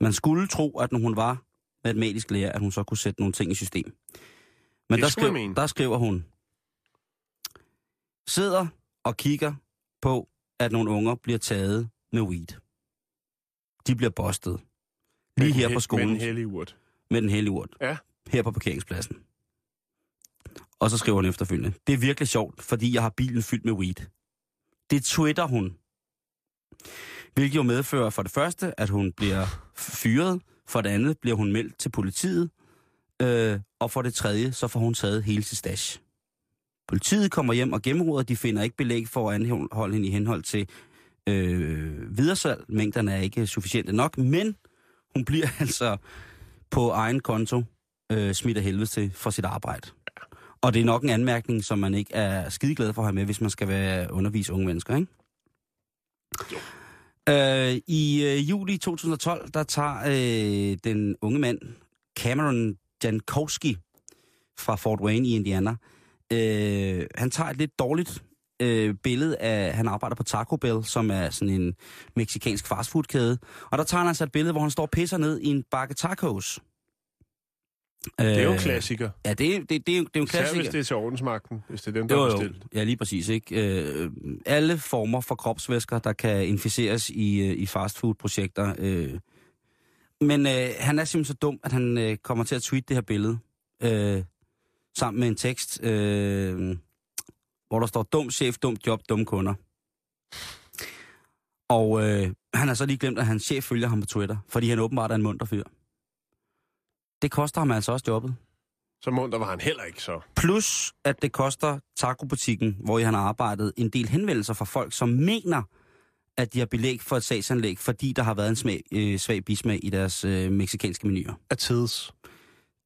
Man skulle tro, at når hun var matematisk lærer, at hun så kunne sætte nogle ting i system. Men Det der, skriver, der skriver hun, sidder og kigger på, at nogle unger bliver taget med weed. De bliver bustet. Lige her på skolen Med en hellig urt. med den hellige urt. Ja. Her på parkeringspladsen. Og så skriver hun efterfølgende. Det er virkelig sjovt, fordi jeg har bilen fyldt med weed. Det twitter hun. Hvilket jo medfører for det første, at hun bliver fyret. For det andet bliver hun meldt til politiet. Øh, og for det tredje, så får hun taget hele sit stash. Politiet kommer hjem og gennemråder. De finder ikke belæg for at anholde hende i henhold til øh, videresalg. Mængderne er ikke sufficiente nok, men hun bliver altså på egen konto øh, smidt af helvede til for sit arbejde. Og det er nok en anmærkning, som man ikke er skideglad for at have med, hvis man skal være undervise unge mennesker, ikke? Øh, I øh, juli 2012, der tager øh, den unge mand Cameron Jankowski fra Fort Wayne i Indiana, øh, han tager et lidt dårligt øh, billede af, han arbejder på Taco Bell, som er sådan en meksikansk fastfoodkæde. Og der tager han altså et billede, hvor han står og pisser ned i en bakke tacos. Det er jo en Øh, klassiker. Ja, det, er- det, det, er jo- det er jo en Især hvis klassiker. det er til ordensmagten, hvis det er dem, der Jo, har jo. bestilt. Ja, lige præcis. Ikke? Øh, alle former for kropsvæsker, der kan inficeres i, øh, i fastfood-projekter. Øh. Men øh, han er simpelthen så dum, at han øh, kommer til at tweete det her billede. Øh, sammen med en tekst, øh, hvor der står, dum chef, dum job, dumme kunder. Og øh, han har så lige glemt, at hans chef følger ham på Twitter, fordi han åbenbart er en munter fyr. Det koster ham altså også jobbet. Så munter var han heller ikke så. Plus, at det koster tacobutikken, hvor han har arbejdet, en del henvendelser fra folk, som mener, at de har belæg for et sagsanlæg, fordi der har været en smag, øh, svag bismag i deres øh, meksikanske menuer. Af tids.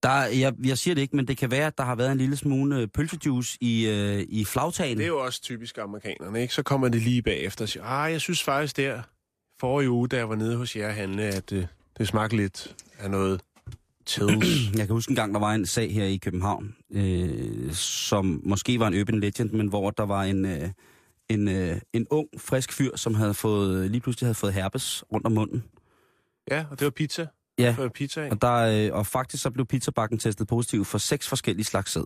Der, jeg, jeg siger det ikke, men det kan være, at der har været en lille smule øh, pølsejuice i, øh, i flagtagen. Det er jo også typisk amerikanerne, ikke? Så kommer det lige bagefter og siger, ah, jeg synes faktisk der, forrige uge, da jeg var nede hos jer handle, at det, det smagte lidt af noget tids. Jeg kan huske en gang, der var en sag her i København, øh, som måske var en urban legend, men hvor der var en, øh, en, øh, en ung, frisk fyr, som havde fået, lige pludselig havde fået herpes rundt om munden. ja, og det var pizza. Ja. For pizza, ikke? Og, der, øh, og faktisk så blev pizzabakken testet positiv for seks forskellige slags sæd.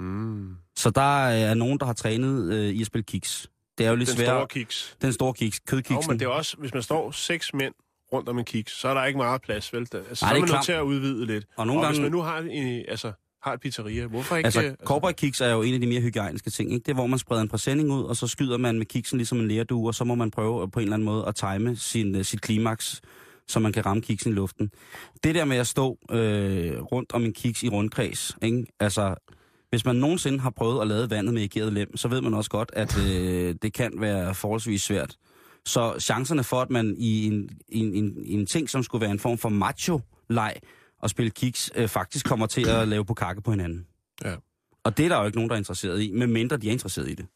Mm. Så der er nogen, der har trænet øh, i at spille kiks. Det er jo lidt Den svært. store kiks. Den store kiks, Jo, kødkiksen. men det er også, hvis man står seks mænd rundt om en kiks, så er der ikke meget plads, vel? Altså, Nej, så det er man nødt til at udvide lidt. Og nogle og gange- hvis man nu har, en, altså, har et pizzeria, hvorfor ikke... Altså, øh, cowboy kiks er jo en af de mere hygiejniske ting. Ikke? Det er, hvor man spreder en præsending ud, og så skyder man med kiksen ligesom en lerdue, og så må man prøve på en eller anden måde at time sin, uh, sit klimaks, så man kan ramme kiksen i luften. Det der med at stå øh, rundt om en kiks i rundkreds, ikke? altså hvis man nogensinde har prøvet at lade vandet med ageret lem, så ved man også godt, at øh, det kan være forholdsvis svært. Så chancerne for, at man i en, en, en, en ting, som skulle være en form for macho-leg, og spille kiks, øh, faktisk kommer til at lave på kakke på hinanden. Ja. Og det er der jo ikke nogen, der er interesseret i, medmindre de er interesseret i det.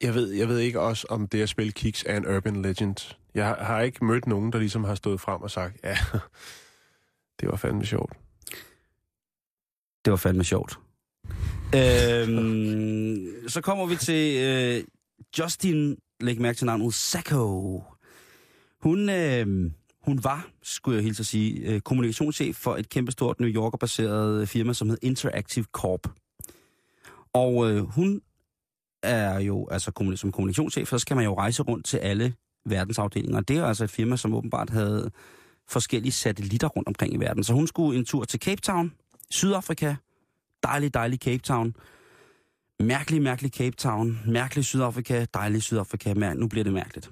Jeg ved, jeg ved ikke også, om det at spille kiks er en urban legend. Jeg har, har ikke mødt nogen, der ligesom har stået frem og sagt, ja, det var fandme sjovt. Det var fandme sjovt. øhm, så kommer vi til øh, Justin, lægge mærke til navnet, Sacco. Hun, øh, hun var, skulle jeg hilse at sige, øh, kommunikationschef for et kæmpestort New Yorker-baseret firma, som hed Interactive Corp. Og øh, hun er jo, altså som kommunikationschef, så skal man jo rejse rundt til alle verdensafdelinger. Det er altså et firma, som åbenbart havde forskellige satellitter rundt omkring i verden. Så hun skulle en tur til Cape Town, Sydafrika. Dejlig, dejlig Cape Town. Mærkelig, mærkelig Cape Town. Mærkelig Sydafrika. Dejlig Sydafrika. Mær- nu bliver det mærkeligt.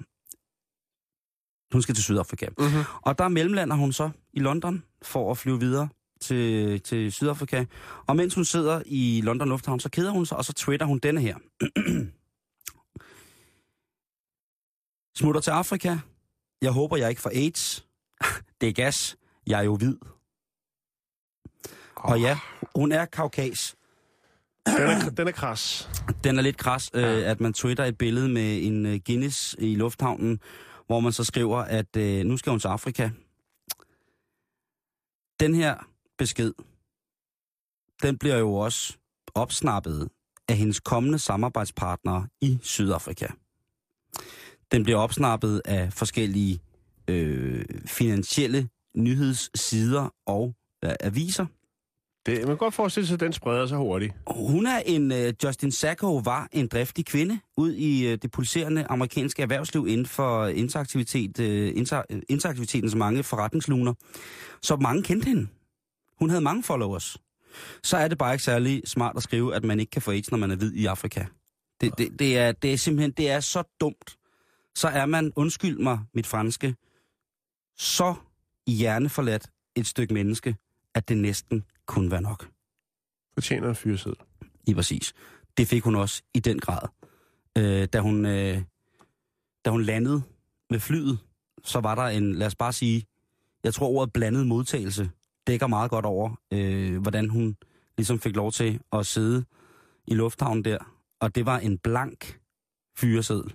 Hun skal til Sydafrika. Mm-hmm. Og der mellemlander hun så i London for at flyve videre til, til Sydafrika. Og mens hun sidder i London Lufthavn, så keder hun sig, og så twitter hun denne her. Smutter til Afrika. Jeg håber, jeg ikke får AIDS. Det er gas. Jeg er jo hvid. Og ja, hun er kaukas. Den er, den er kras. Den er lidt kras, øh, at man twitter et billede med en øh, Guinness i lufthavnen, hvor man så skriver, at øh, nu skal hun til Afrika. Den her besked, den bliver jo også opsnappet af hendes kommende samarbejdspartnere i Sydafrika. Den bliver opsnappet af forskellige øh, finansielle nyhedssider og øh, aviser. Det, man kan godt forestille sig, at den spreder sig hurtigt. Hun er en, uh, Justin Sacco var en driftig kvinde ud i uh, det pulserende amerikanske erhvervsliv inden for interaktivitet, uh, inter, interaktivitetens mange forretningsluner. Så mange kendte hende. Hun havde mange followers. Så er det bare ikke særlig smart at skrive, at man ikke kan få AIDS, når man er hvid i Afrika. Det, det, det, er, det er simpelthen, det er så dumt. Så er man, undskyld mig mit franske, så hjerneforladt et stykke menneske, at det næsten kunne være nok. Fortjener en fyrsæd. I præcis. Det fik hun også i den grad. Øh, da, hun, øh, da hun landede med flyet, så var der en, lad os bare sige, jeg tror ordet blandet modtagelse dækker meget godt over, øh, hvordan hun ligesom fik lov til at sidde i lufthavnen der. Og det var en blank fyreseddel.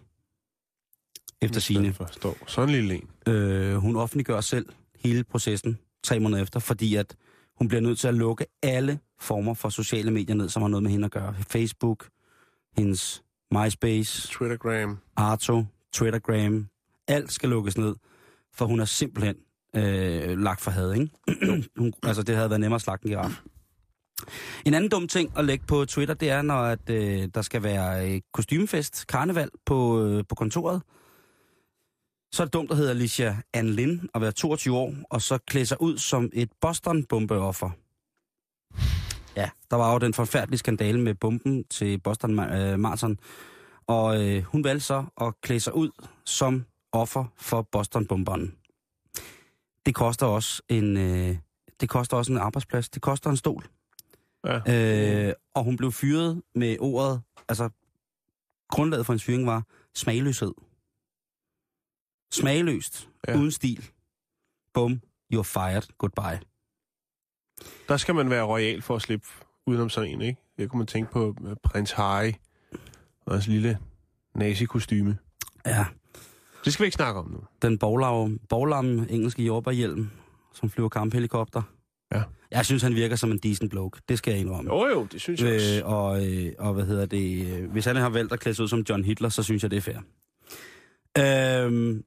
Efter sine. Forstår. Sådan en lille en. Øh, hun offentliggør selv hele processen tre måneder efter, fordi at hun bliver nødt til at lukke alle former for sociale medier ned, som har noget med hende at gøre. Facebook, hendes MySpace, Twittergram. Arto, Twittergram, alt skal lukkes ned, for hun er simpelthen øh, lagt for had, ikke? hun, altså, det havde været nemmere at slagte en giraf. En anden dum ting at lægge på Twitter, det er, når at, øh, der skal være øh, kostymefest, karneval på, øh, på kontoret. Så er det dumt, der hedder Alicia Ann Lind at være 22 år, og så klæde sig ud som et Boston-bombeoffer. Ja, der var jo den forfærdelige skandale med bomben til Boston øh, Marathon. Og øh, hun valgte så at klæde sig ud som offer for Boston-bomberen. Det koster også en, øh, det koster også en arbejdsplads. Det koster en stol. Ja. Øh, og hun blev fyret med ordet, altså grundlaget for hendes fyring var smagløshed. Smagløst, ja. Uden stil. Bum, you're fired, goodbye. Der skal man være royal for at slippe udenom sådan en, ikke? Jeg kunne man tænke på øh, prins Harry og hans lille nazi-kostyme. Ja, Det skal vi ikke snakke om nu. den boglamme, engelske jordbærhjelm, som flyver kamphelikopter. Ja. Jeg synes, han virker som en decent bloke. Det skal jeg indrømme. Jo jo, det synes jeg også. Øh, og, øh, og hvad hedder det? øh, Hvis han har valgt at klæde sig ud som John Hitler, så synes jeg, det er fair. Øhm,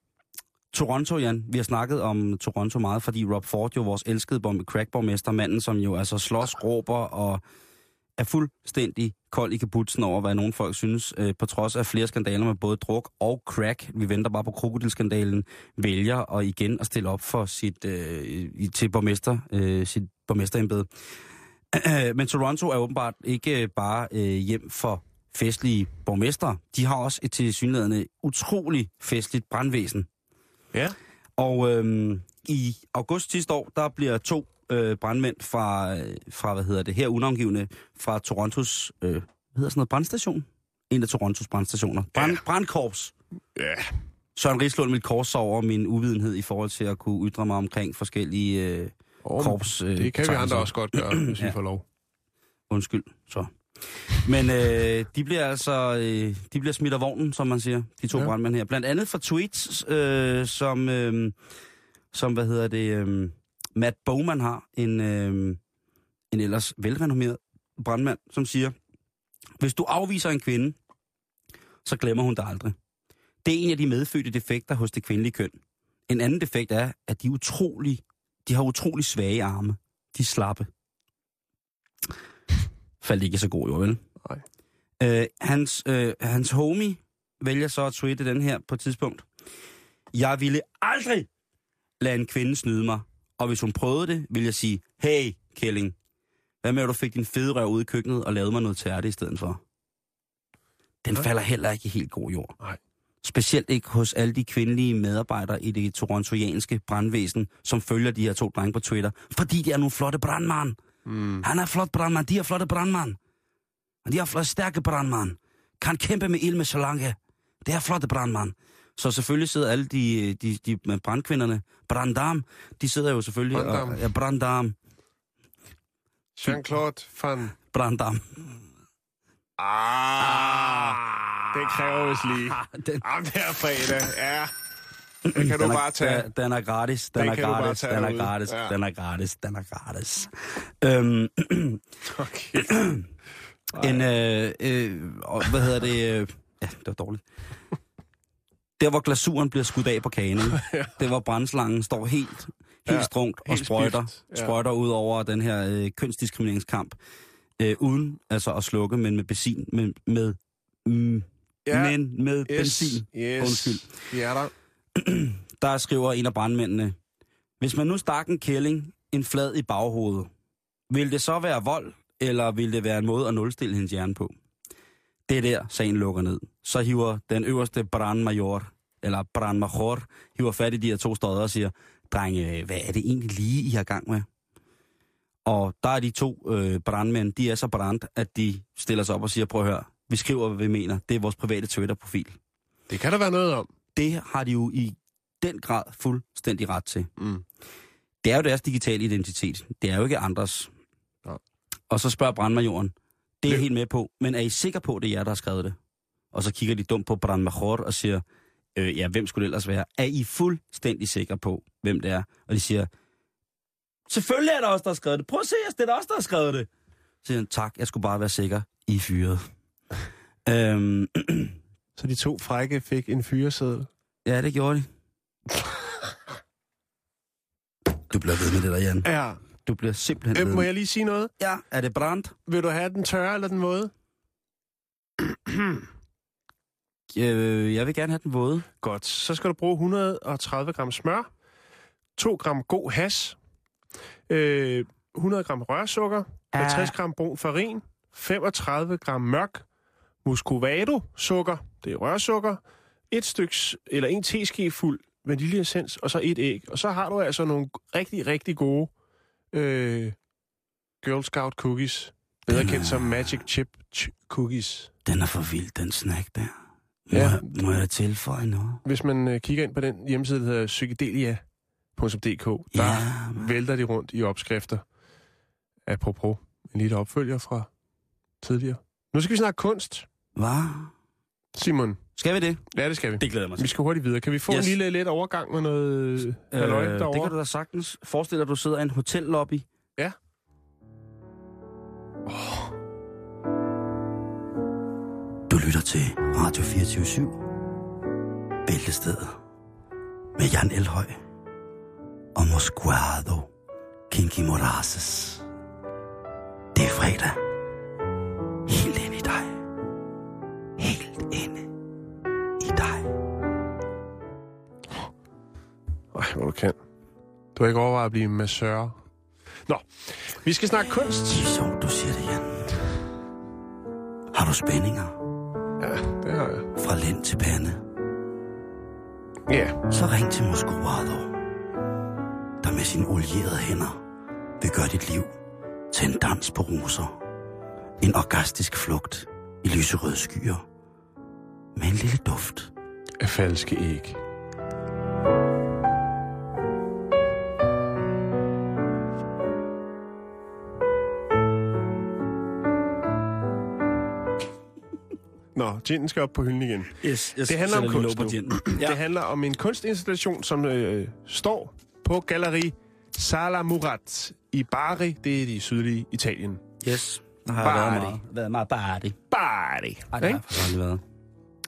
Toronto, Jan. Vi har snakket om Toronto meget, fordi Rob Ford jo vores elskede bombe crackborgmester, manden, som jo altså slås, råber og er fuldstændig kold i kabutsen over, hvad nogle folk synes, øh, på trods af flere skandaler med både druk og crack. Vi venter bare på krokodilskandalen, vælger og igen at stille op for sit, øh, til borgmester, øh, sit borgmesterembede. Men Toronto er åbenbart ikke øh, bare øh, hjem for festlige borgmestre. De har også et tilsyneladende utrolig festligt brandvæsen. Ja. Og øhm, i august sidste år, der bliver to øh, brandmænd fra, øh, fra, hvad hedder det, her unavngivende, fra Torontos, øh, hvad hedder sådan noget, brandstation? En af Torontos brandstationer. Brand, ja. Brandkorps. Ja. Søren Rigslund vil korse over min uvidenhed i forhold til at kunne ytre mig omkring forskellige øh, Oh, korps. Øh, det kan vi andre også godt gøre, hvis vi Ja. får lov. Undskyld, så. Men øh, de bliver altså øh, de bliver smidt af vognen, som man siger, de to ja. Brandmænd her. Blandt andet for tweets, øh, som, øh, som, hvad hedder det, øh, Matt Bowman har, en, øh, en ellers velrenommeret brandmand, som siger, hvis du afviser en kvinde, så glemmer hun dig aldrig. Det er en af de medfødte defekter hos det kvindelige køn. En anden defekt er, at de, er utrolig, de har utrolig svage arme. De er slappe faldt ikke så god, jo vel? Nej. Øh, hans, øh, hans homie vælger så at tweete den her på et tidspunkt. Jeg ville aldrig lade en kvinde snyde mig, og hvis hun prøvede det, ville jeg sige, hey, Kælling, hvad med, at du fik din fede røv ud i køkkenet og lavede mig noget tærte i stedet for? Den falder heller ikke i helt god jord. Nej. Specielt ikke hos alle de kvindelige medarbejdere i det torontoianske brandvæsen, som følger de her to drenge på Twitter, fordi de er nogle flotte brandmænd. Mm. Han er flot brandmand, de er flotte brandmand. Og de er flotte, stærke brandmand. Kan kæmpe med ild med salange. Det er flotte brandmand. Så selvfølgelig sidder alle de, de, de med brandkvinderne, branddam, de sidder jo selvfølgelig... Branddam. Og, ja, branddam, Jean-Claude van... branddam. Ah, den kræver vist lige. Den, Jamen, det er fredag, ja. Det kan du den, bare er, tage. den, den er gratis, den, Den er du bare gratis, den er gratis, Ja. den er gratis, den er gratis. Øhm, Okay. En, øh, øh, hvad hedder det? Øh, ja, det var dårligt. Der, hvor glasuren bliver skudt af på kagen, ikke? det hvor brændslangen står helt, helt Ja, ja, strungt og helt sprøjter, spift, ja. sprøjter ud over den her øh, kønsdiskrimineringskamp. Øh, uden altså at slukke, men med benzin, med, med, mm, Ja, men med benzin. Yes. Undskyld. Er der. Der skriver en af brandmændene, hvis man nu stak en kælling en flad i baghovedet, vil det så være vold, eller vil det være en måde at nulstille hendes hjerne på? Det er der, sagen lukker ned. Så hiver den øverste brandmajor, eller brandmajor, hiver fat i de her to stodder og siger, drenge, hvad er det egentlig lige, I har gang med? Og der er de to øh, brandmænd, de er så brændt, at de stiller sig op og siger, prøv at høre, vi skriver, hvad vi mener. Det er vores private Twitter-profil. Det kan der være noget om. Det har de jo i den grad fuldstændig ret til. Mm. Det er jo deres digitale identitet. Det er jo ikke andres. Nej. Og så spørger brandmajoren, det er jeg Det- helt med på, men er I sikre på, at det er jer, der har skrevet det? Og så kigger de dumt på brandmajor og siger, øh, ja, hvem skulle det ellers være? Er I fuldstændig sikre på, hvem det er? Og de siger, selvfølgelig er der også der har skrevet det. Prøv at se os, det er der også, der har skrevet det. Så siger han, tak, jeg skulle bare være sikker. I er fyret. øhm, Så de to frække fik en fyreseddel. ja, det gjorde de. Du bliver ved med det der, Jan. Ja. Du bliver simpelthen... Øh, må jeg lige sige noget? Ja, er det brændt? Vil du have den tørre eller den våde? Øh, jeg vil gerne have den våde. Godt. Så skal du bruge 130 gram smør, 2 gram god has, øh, 100 gram rørsukker, 50 gram brun farin, 35 gram mørk muscovado sukker, det er rørsukker, et styks, eller en teske fuld vaniljeessens, og så et æg. Og så har du altså nogle rigtig, rigtig gode øh, Girl Scout cookies, bedre Den er- kendt som Magic Chip ch- Cookies. Den er for vild, den snack der. Må, Ja. jeg, må jeg tilføje noget? Hvis man øh, kigger ind på den hjemmeside, der hedder psykedelia.dk, der Ja, vælter de rundt i opskrifter. Apropos, en lille opfølger fra tidligere. Nu skal vi snakke kunst. Hvad? Simon, Skal vi det? ja, det skal vi. Det glæder mig Vi skal hurtigt videre. Kan vi få yes. En lille let overgang med noget øh, halløj det derovre? kan du da sagtens. Forestil dig, at du sidder i en hotellobby. Ja. Du lytter til Radio 24 Bæltestedet med Jan Elhøj og Mosquado Kinky Morases. Det er fredag. Du har ikke overvejet at blive massør. Nå, vi skal snakke kunst. Sjovt, du siger det, Jan. Har du spændinger Ja, det har jeg. fra lænd til pande? Ja, Så ring til Moscovado, der med sine olierede hænder vil gøre dit liv til en dans på roser. En orgastisk flugt i lyserøde skyer. Med en lille duft. af falske æg. Ginen skal op på hylden igen. Yes, yes, Det handler om kunst nu. Ja. Det handler om en kunstinstallation, som øh, står på Galleri Sala Murat i Bari. Det er i sydlige Italien. Yes, der har jeg været Bari. meget, været meget party. Bari! Ej, det har været.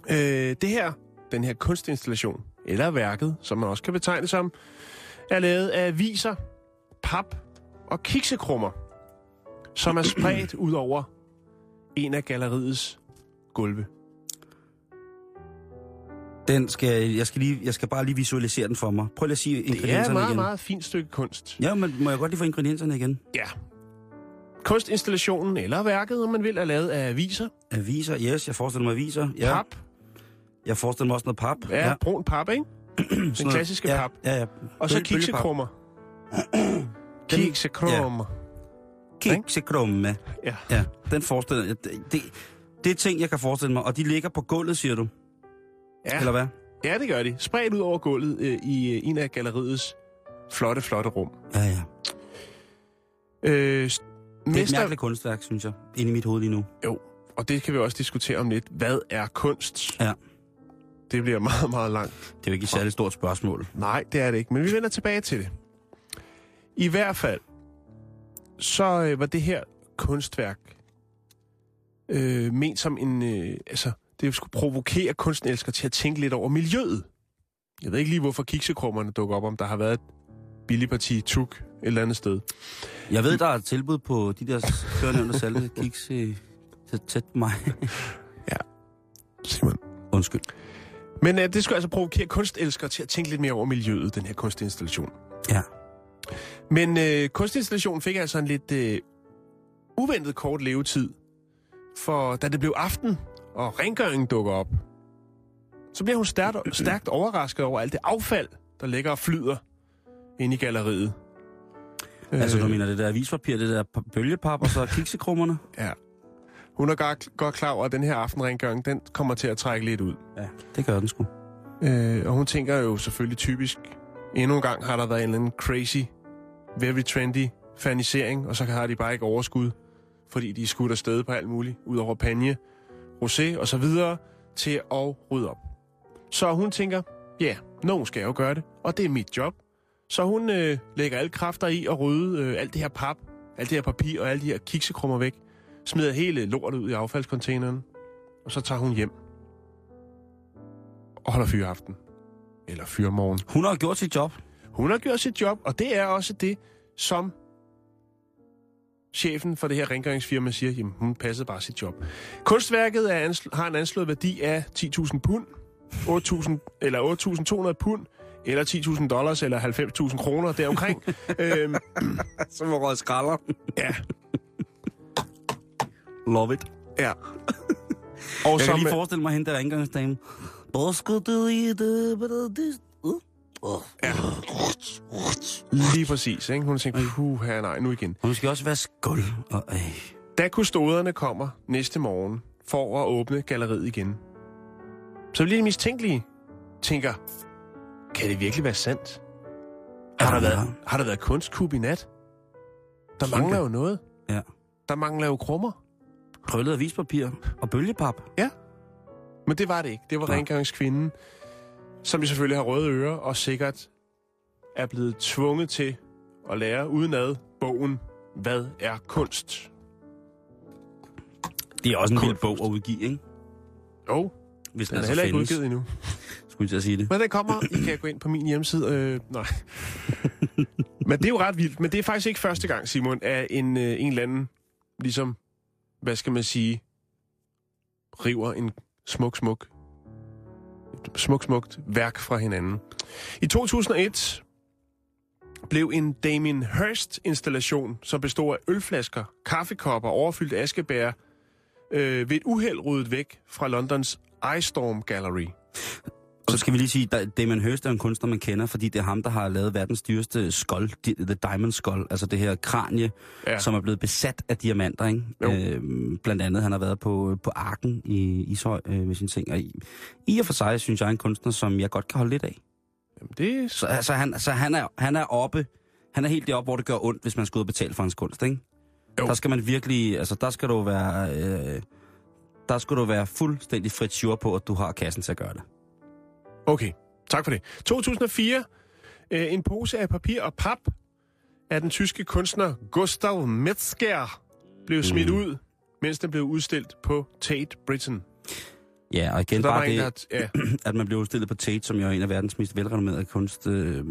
Øh, det her, den her kunstinstallation, eller værket, som man også kan betegne som, er lavet af viser, pap og kiksekrummer, som er spredt ud over en af galleriets gulve. Den skal, jeg, skal lige, jeg skal bare lige visualisere den for mig. Prøv lige at sige Det er et ingredienserne meget, igen. meget fint stykke kunst. Ja, men må jeg godt lige få ingredienserne igen? Ja. Kunstinstallationen, eller værket, om man vil, er lavet af aviser, Aviser, yes, jeg forestiller mig aviser. Ja. pap, Jeg forestiller mig også noget pap. ja, brun pap, ikke? Den klassiske ja, pap. Ja, ja. Og så kiksekrummer. Kiksekrummer. Kiksekrumme. Ja. Ja, den forestiller jeg. Det, det, det er ting, jeg kan forestille mig. Og de ligger på gulvet, siger du? Ja. Eller hvad? Ja, det gør de. Spredt ud over gulvet øh, i øh, en af galleriets flotte, flotte rum. Ja, ja. Øh, s- Det er et mester... mærkeligt kunstværk, synes jeg. Inde i mit hoved lige nu. Jo, og det kan vi også diskutere om lidt. Hvad er kunst? Ja. Det bliver meget, meget langt. Det er jo ikke et særligt stort spørgsmål. Nej, det er det ikke, men vi vender tilbage til det. I hvert fald, så øh, var det her kunstværk øh, ment som en... Øh, altså, det skulle provokere kunstenelskere til at tænke lidt over miljøet. Jeg ved ikke lige, hvorfor kiksekrummerne dukker op, om der har været et billigt parti tuk et eller andet sted. Jeg ved, der er et tilbud på de der førnævnte salte kiks tæt, tæt på mig. Simon. Undskyld. Men øh, det skulle altså provokere kunstelskere til at tænke lidt mere over miljøet, den her kunstinstallation. Ja. Men øh, kunstinstallationen fik altså en lidt øh, uventet kort levetid. For da det blev aften, og rengøringen dukker op, så bliver hun stærkt, stærkt overrasket over alt det affald, der ligger og flyder inde i galleriet. Altså, du Øh, mener det der avispapir, det der pa- bølgepap, og så kiksekrummerne? Ja. Hun er godt, godt klar over, at den her aftenrengøring, den kommer til at trække lidt ud. Ja, det gør den sgu. Øh, og hun tænker jo selvfølgelig typisk, endnu en gang har der været en eller anden crazy, very trendy fanisering, og så har de bare ikke overskud, fordi de er skudt afsted på alt muligt, ud over panje, rosé og så videre, til at rydde op. Så hun tænker, ja, yeah, nogen skal jo gøre det, og det er mit job. Så hun øh, lægger alle kræfter i at rydde øh, alt det her pap, alt det her papir og alle de her kiksekrummer væk, smider hele lortet ud i affaldscontaineren, og så tager hun hjem og holder fyraften. Eller fyrmorgen. Hun har gjort sit job. Hun har gjort sit job, og det er også det, som chefen for det her rengøringsfirma siger, jamen hun passede bare sit job. Kunstværket er ansl- har en anslået værdi af 10.000 pund, 8.000 eller 8.200 pund, eller 10.000 dollars, eller 90.000 kroner deromkring. øhm, Som var røget skralder. ja, Love it. ja. Og Jeg som, kan lige forestille mig hende der rengøringsdame. Hvor skal du i det? Lige præcis, ikke? Hun tænkte, puh, her nej, nu igen. Hun skal også være skuld. Og, øh. Da kustoderne kommer næste morgen for at åbne galleriet igen, så bliver de mistænkelige. Tænker, kan det virkelig være sandt? Har der, været, har der været kunstkub i nat? Der mangler jo noget. Ja. Der mangler jo krummer. Krøllet avispapir og bølgepap. Men det var det ikke. Det var Nej. rengøringskvinden, som jo selvfølgelig har røde ører og sikkert er blevet tvunget til at lære udenad bogen Hvad er kunst? Det er også en vild bog at udgive, ikke? Jo, Hvis den er altså heller ikke findes. udgivet endnu. Skulle jeg til at sige det. Men den kommer, I kan gå ind på min hjemmeside. Øh, nej. men det er jo ret vildt. Men det er faktisk ikke første gang, Simon, at en, øh, en eller anden, ligesom, hvad skal man sige, river en smuk, smuk, smuk, smukt værk fra hinanden. I 2001 blev en Damien Hirst-installation, som bestod af ølflasker, kaffekopper og overfyldt askebær, øh, ved et uheld ryddet væk fra Londons Storm Gallery. Så skal vi lige sige, at Damon Hirst er en kunstner, man kender, fordi det er ham, der har lavet verdens dyreste skål, The Diamond Skull, altså det her kranie, Ja. som er blevet besat af diamanter, ikke? Jo. Øhm, blandt andet, han har været på, på Arken i Ishøj øh, med sine ting, og i, i og for sig synes jeg er en kunstner, som jeg godt kan holde lidt af. Jamen, det er Så altså, han, så han, er, han er oppe, han er helt deroppe, hvor det gør ondt, hvis man skal ud og betale for hans kunst, ikke? Jo. Der skal man virkelig, altså der skal du være, øh, der skal du være fuldstændig frit sure på, at du har kassen til at gøre det. Okay, tak for det. 2004. Øh, en pose af papir og pap af den tyske kunstner Gustav Metzger blev smidt Mm. ud, mens den blev udstillet på Tate Britain. Ja, og igen bare det, der... Ja, at man blev udstillet på Tate, som jo er en af verdens mest velrenommerede kunst, øh,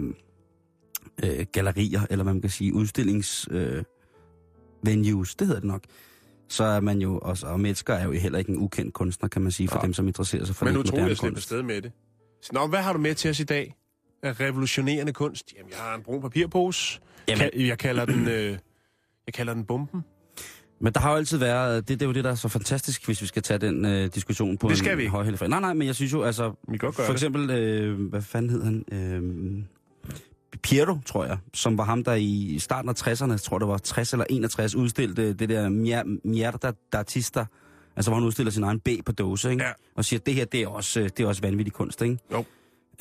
øh, gallerier, eller hvad man kan sige, udstillings øh, venues, det hedder det nok. Så er man jo også, og Metzger er jo heller ikke en ukendt kunstner, kan man sige, for Nej. dem, som interesserer sig for men den utroligt moderne at slippe afsted med det. Så, Nå, hvad har du med til os i dag? Af revolutionerende kunst? Jamen, jeg har en brun papirpose. Jamen. Jeg kalder den... Øh, jeg kalder den bomben. Men der har jo altid været, det, det er jo det, der er så fantastisk, hvis vi skal tage den øh, diskussion på Det skal en vi. Nej, nej, men jeg synes jo, altså, Vi godt for eksempel, øh, hvad fanden hed han? Øh, Piero, tror jeg, som var ham, der i starten af 60'erne, jeg tror det var 60 eller 61, udstillede det der Mierda d'Artista, altså hvor han udstiller sin egen B på dåse, ikke? Ja. og siger, at det her, det er også, øh, det er også vanvittig kunst, ikke? Jo.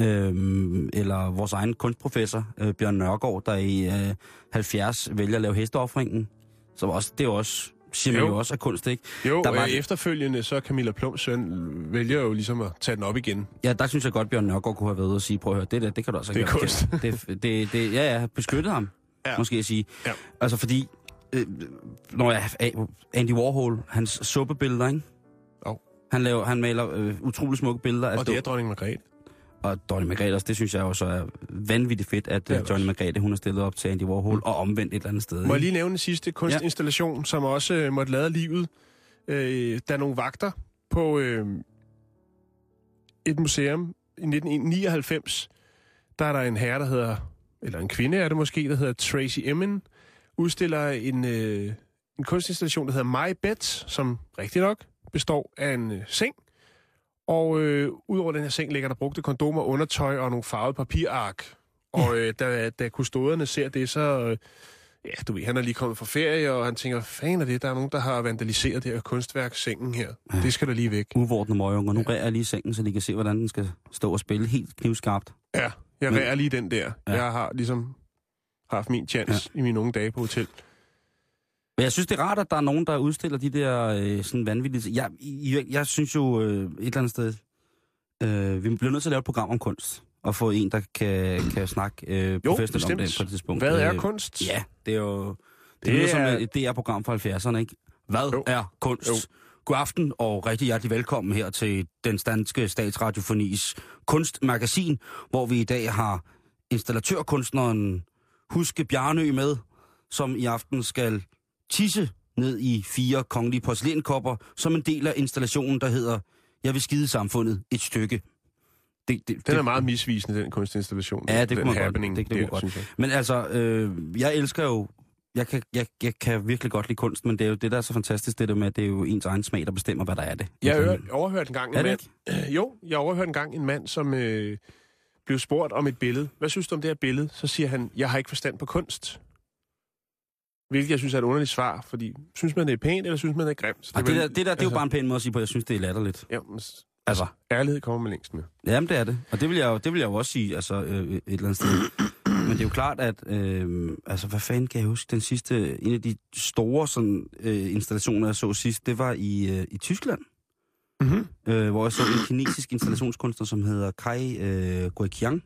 Øhm, eller vores egen kunstprofessor, øh, Bjørn Nørgaard, der i øh, 70 vælger at lave hesteoffringen, som også, det er jo også, siger man Jo. jo også er kunst, ikke? Jo, Der var- øh, efterfølgende så Camilla Plums søn vælger jo ligesom at tage den op igen. Ja, der synes jeg godt, Bjørn Nørgaard kunne have været ude og sige, prøv at høre, det der, det kan du også Det er gøre kunst. det, det, det, ja, ja, beskyttet ham, ja. måske at sige. Ja. Altså fordi, øh, når jeg, Andy Warhol, hans suppebilleder, ikke? Jo. Han, laver, han maler øh, utrolig smukke billeder af Og det er dronning Margrethe. og Johnny Margrethe også. Det synes jeg jo så er vanvittigt fedt, at øh, det Johnny også. Margrethe, hun har stillet op til Andy Warhol, og omvendt et eller andet sted. Må jeg lige nævne den sidste kunstinstallation, ja. som også øh, måtte lade livet. Øh, der er nogle vagter på øh, et museum i 1999. Der er der en herre, der hedder, eller en kvinde er det måske, der hedder Tracy Emin, udstiller en, øh, en kunstinstallation, der hedder My Bed, som rigtig nok består af en øh, seng. Og øh, ud over den her seng ligger der brugte kondomer, undertøj og nogle farvede papirark. Og øh, da, da kustoderne ser det, så... Øh, Ja, du ved, han er lige kommet fra ferie, og han tænker, fan er det, der er nogen, der har vandaliseret det her kunstværk, sengen her. Ja. Det skal der lige væk. Uvordne møgunger. Nu rærer jeg lige sengen, så de kan se, hvordan den skal stå og spille helt knivskarpt. Ja, jeg Men- rærer lige den der. Ja. Ja. Jeg har ligesom haft min chance ja. i mine unge dage på hotel. Men jeg synes, det er rart, at der er nogen, der udstiller de der øh, sådan vanvittige... Jeg, jeg, jeg synes jo øh, et eller andet sted, øh, vi bliver nødt til at lave et program om kunst, og få en, der kan, kan snakke øh, Jo, professionelt om det på et tidspunkt. Hvad er Øh, kunst? Ja, det er jo... Det, Det lyder som er- et DR-program fra 70'erne, ikke? Hvad Jo. er kunst? Jo. God aften og rigtig hjertelig velkommen her til den danske statsradiofonis kunstmagasin, hvor vi i dag har installatørkunstneren Huske Bjarnø med, som i aften skal tisse ned i fire kongelige porcelænkopper som en del af installationen, der hedder Jeg vil skide samfundet et stykke. Det, det, Den er meget misvisende, den kunstinstallation. Ja, det den kunne man godt. Det man der, godt. Men altså, øh, jeg elsker jo... Jeg kan, jeg, jeg kan virkelig godt lide kunst, men det er jo det, der er så fantastisk, det der med, at det er jo ens egen smag, der bestemmer, hvad der er det. Jeg hør, overhørte en gang en det mand... Jo, jeg overhørte en gang en mand, som øh, blev spurgt om et billede. Hvad synes du om det her billede? Så siger han, jeg har ikke forstand på kunst. Hvilket jeg synes er et underligt svar, fordi synes man, det er pænt, eller synes man, det er grimt? Det, vel- der, det der, det er jo altså- bare en pæn måde at sige på, jeg synes, det er latterligt. Ja, men s- Altså, ærlighed kommer man længst med. jamen det er det. Og det vil jeg jo, det vil jeg jo også sige, altså øh, et eller andet sted. Men det er jo klart, at, øh, altså hvad fanden kan jeg huske, den sidste, en af de store sådan, øh, installationer, jeg så sidst, det var i, øh, i Tyskland. Mm-hmm. øh, hvor jeg så en kinesisk installationskunstner, som hedder Kai øh, Guiqiang,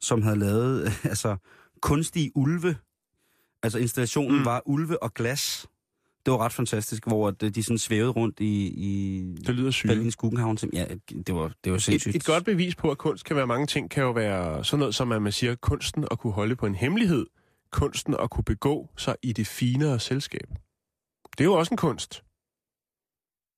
som havde lavet øh, altså kunstige ulve. Altså installationen Mm. var ulve og glas. Det var ret fantastisk, hvor øh, de sådan svævede rundt i, i Det lyder sygt. Berlins Guggenhavn. Ja, det var, det var sindssygt. Et, et godt bevis på, at kunst kan være mange ting, kan jo være sådan noget, som at man siger, kunsten at kunne holde på en hemmelighed. Kunsten at kunne begå sig i det finere selskab. Det er jo også en kunst.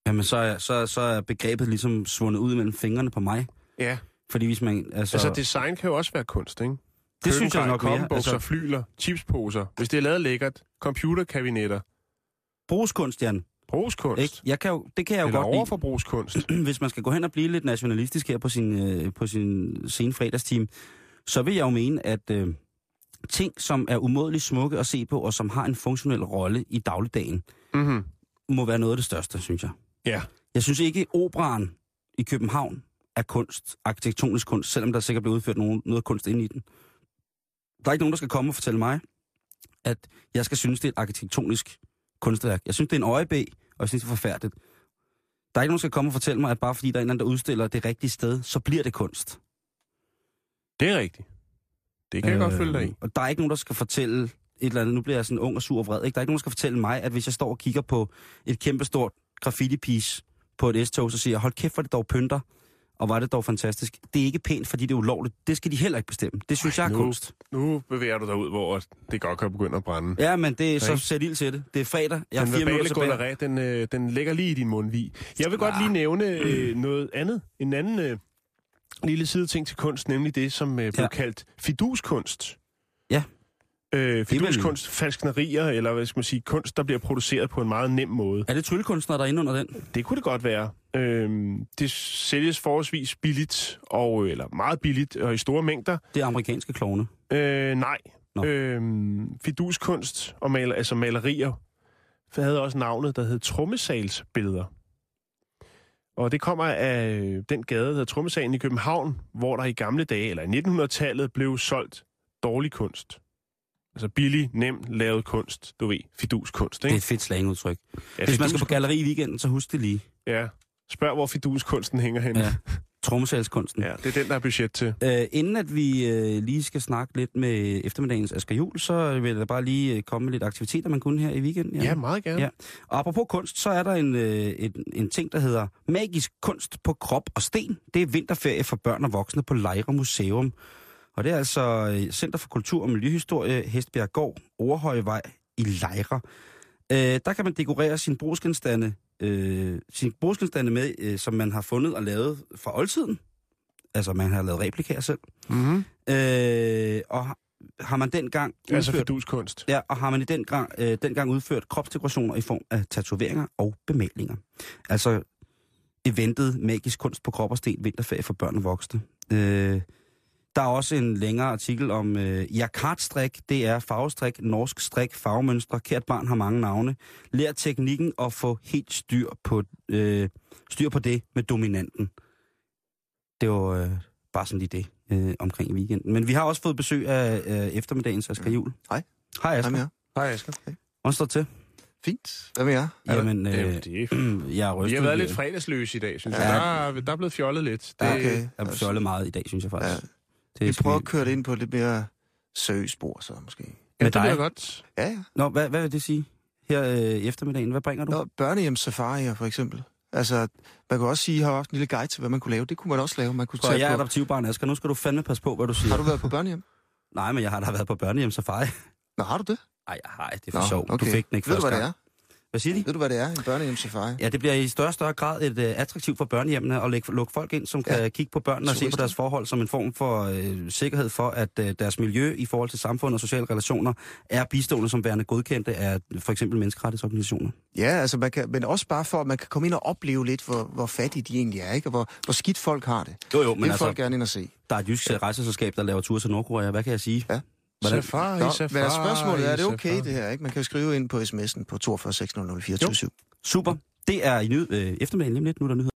Jamen, så er, så, så er begrebet ligesom svundet ud mellem fingrene på mig. Ja. Fordi hvis man... Altså, Så... Altså, design kan jo også være kunst, ikke? det synes jeg nok mere. Altså, flyler, chipsposer. Hvis det er lavet lækkert. Computerkabinetter. brugskunst, Jan. Brugskunst. Ikke? Jeg kan jo, det kan jeg jo Eller godt lide. overforbrugskunst. hvis man skal gå hen og blive lidt nationalistisk her på sin, øh, på sin sen fredagsteam, så vil jeg jo mene, at øh, ting, som er umådeligt smukke at se på, og som har en funktionel rolle i dagligdagen, mm-hmm. må være noget af det største, synes jeg. Ja. Jeg synes ikke, operan i København er kunst, arkitektonisk kunst, selvom der sikkert bliver udført nogen, noget kunst ind i den. Der er ikke nogen, der skal komme og fortælle mig, at jeg skal synes, det er et arkitektonisk kunstværk. Jeg synes, det er en øjebæ, og jeg synes, det er forfærdeligt. Der er ikke nogen, der skal komme og fortælle mig, at bare fordi der er en eller anden, der udstiller det rigtige sted, så bliver det kunst. Det er rigtigt. Det kan øh... jeg godt følge dig i. Og der er ikke nogen, der skal fortælle et eller andet. Nu bliver jeg sådan ung og sur og vred. Ikke? Der er ikke nogen, der skal fortælle mig, at hvis jeg står og kigger på et kæmpestort graffiti-piece på et S-tog, så siger hold kæft, hvor det dog pynter. Og var det dog fantastisk. Det er ikke pænt, fordi det er ulovligt. Det skal de heller ikke bestemme. Det synes Ej, jeg er nu- kunst. Nu bevæger du dig ud, hvor det godt kan begynde at brænde. Ja, men det er så sæt ild til det. Det er fredag. Jeg den verbale gonoré, den, øh, den ligger lige i din mundvig. Jeg vil godt lige nævne øh, noget andet. En anden øh, lille side ting til kunst, nemlig det, som øh, blev Ja. kaldt fiduskunst. Øh, fiduskunst, falsknerier, eller hvad skal man sige, kunst, der bliver produceret på en meget nem måde. Er det tryllekunstnere, der er inde under den? Det kunne det godt være. Øh, det sælges forholdsvis billigt, og, eller meget billigt, og i store mængder. Det er amerikanske klovne. Øh, nej. Nå. Øhm, fiduskunst og maler, altså malerier havde også navnet, der hed trommesalsbilleder. Og det kommer af øh, den gade, der hedder Trommesalen i København, hvor der i gamle dage, eller i 1900-tallet, blev solgt dårlig kunst. Altså billig, nem, lavet kunst. Du ved, fiduskunst, Det er ikke? et fedt slangudtryk. Ja, Hvis man skal på galleri i weekenden, så husk det lige. Ja. Spørg, hvor fiduskunsten hænger henne. Ja. Trommesalskunsten. ja. det er den, der er budget til. Øh, inden at vi øh, lige skal snakke lidt med eftermiddagens Asger Jul, så vil jeg bare lige øh, komme med lidt aktiviteter, man kunne her i weekenden. Ja, meget gerne. Ja. Og apropos kunst, så er der en, øh, en, en ting, der hedder Magisk kunst på krop og sten. Det er vinterferie for børn og voksne på Lejre Museum. Og det er altså øh, Center for Kultur og Miljøhistorie, Hestbjerg Gård, Overhøjvej i Lejre. Øh, der kan man dekorere sin brugsgenstande, øh, sin brugsgenstande med, øh, som man har fundet og lavet fra oldtiden. Altså, man har lavet replikaer selv. Mm-hmm. Øh, og har- man dengang Altså udført, fiduskunst. ja, og har man i den gang, øh, dengang udført kropsdekorationer i form af tatoveringer og bemalinger. Altså eventet Magisk kunst på krop og sten, vinterferie for børn og voksne. Øh, der er også en længere artikel om øh, jakartstrik. Det er farvestrik, norsk strik, farvemønstre. Kært barn har mange navne. Lær teknikken og få helt styr på, øh, styr på det med dominanten. Det var øh, bare sådan lige det øh, omkring weekenden. Men vi har også fået besøg af øh, eftermiddagens Asger Jul. Hej. Hej Asger. Hej. Hej, Asger. Hvordan står det til? Fint. Hvad med jer? Er Jamen, Øh, øh, det er jeg er Vi har været lidt fredagsløse i dag, synes jeg. Ja. Der, er- der er blevet fjollet lidt. Det, Okay. Jeg er fjollet meget i dag, synes jeg faktisk. Ja. Det Vi prøver at køre det ind på et lidt mere seriøst spor, så måske. ja, med det dig. bliver godt. Ja, ja. Nå, hvad, hvad vil det sige? Her øh, i eftermiddagen, hvad bringer du? Nå, børnehjem safarier for eksempel. Altså, man kunne også sige, at I har haft en lille guide til, hvad man kunne lave. Det kunne man også lave. Man kunne Så tage jeg er på... adoptivbarn, Asger. Nu skal du fandme passe på, hvad du siger. Har du været på børnehjem? Nej, men jeg har da været på børnehjem safari. Nå, har du det? Nej, jeg har det er for sjov. okay. Du fik den ikke Ved du, hvad det gang. er? Hvad siger de? Ved du, hvad det er? En børnehjemssafari? Ja, det bliver i større og større grad et uh, attraktivt for børnehjemmene at lægge, lukke folk ind, som kan Ja. kigge på børnene og se på deres forhold som en form for uh, sikkerhed for, at uh, deres miljø i forhold til samfund og sociale relationer er bistående som værende godkendte af for eksempel menneskerettighedsorganisationer. Ja, altså man kan, men også bare for, at man kan komme ind og opleve lidt, hvor, hvor fattige de egentlig er, ikke? Og hvor, hvor skidt folk har det. Jo, jo, det men vil altså, folk gerne ind og se. der er et jysk ja. rejseselskab, der laver ture til Nordkorea. Hvad kan jeg sige? Ja. Hvordan- Safari, Nå, safari, hvad er spørgsmålet? Er det okay, safari. det her? Ikke? Man kan jo skrive ind på sms'en på 42 600 24 Super. Det er i ny, øh, eftermiddagen lige lidt. Nu er der nyheder.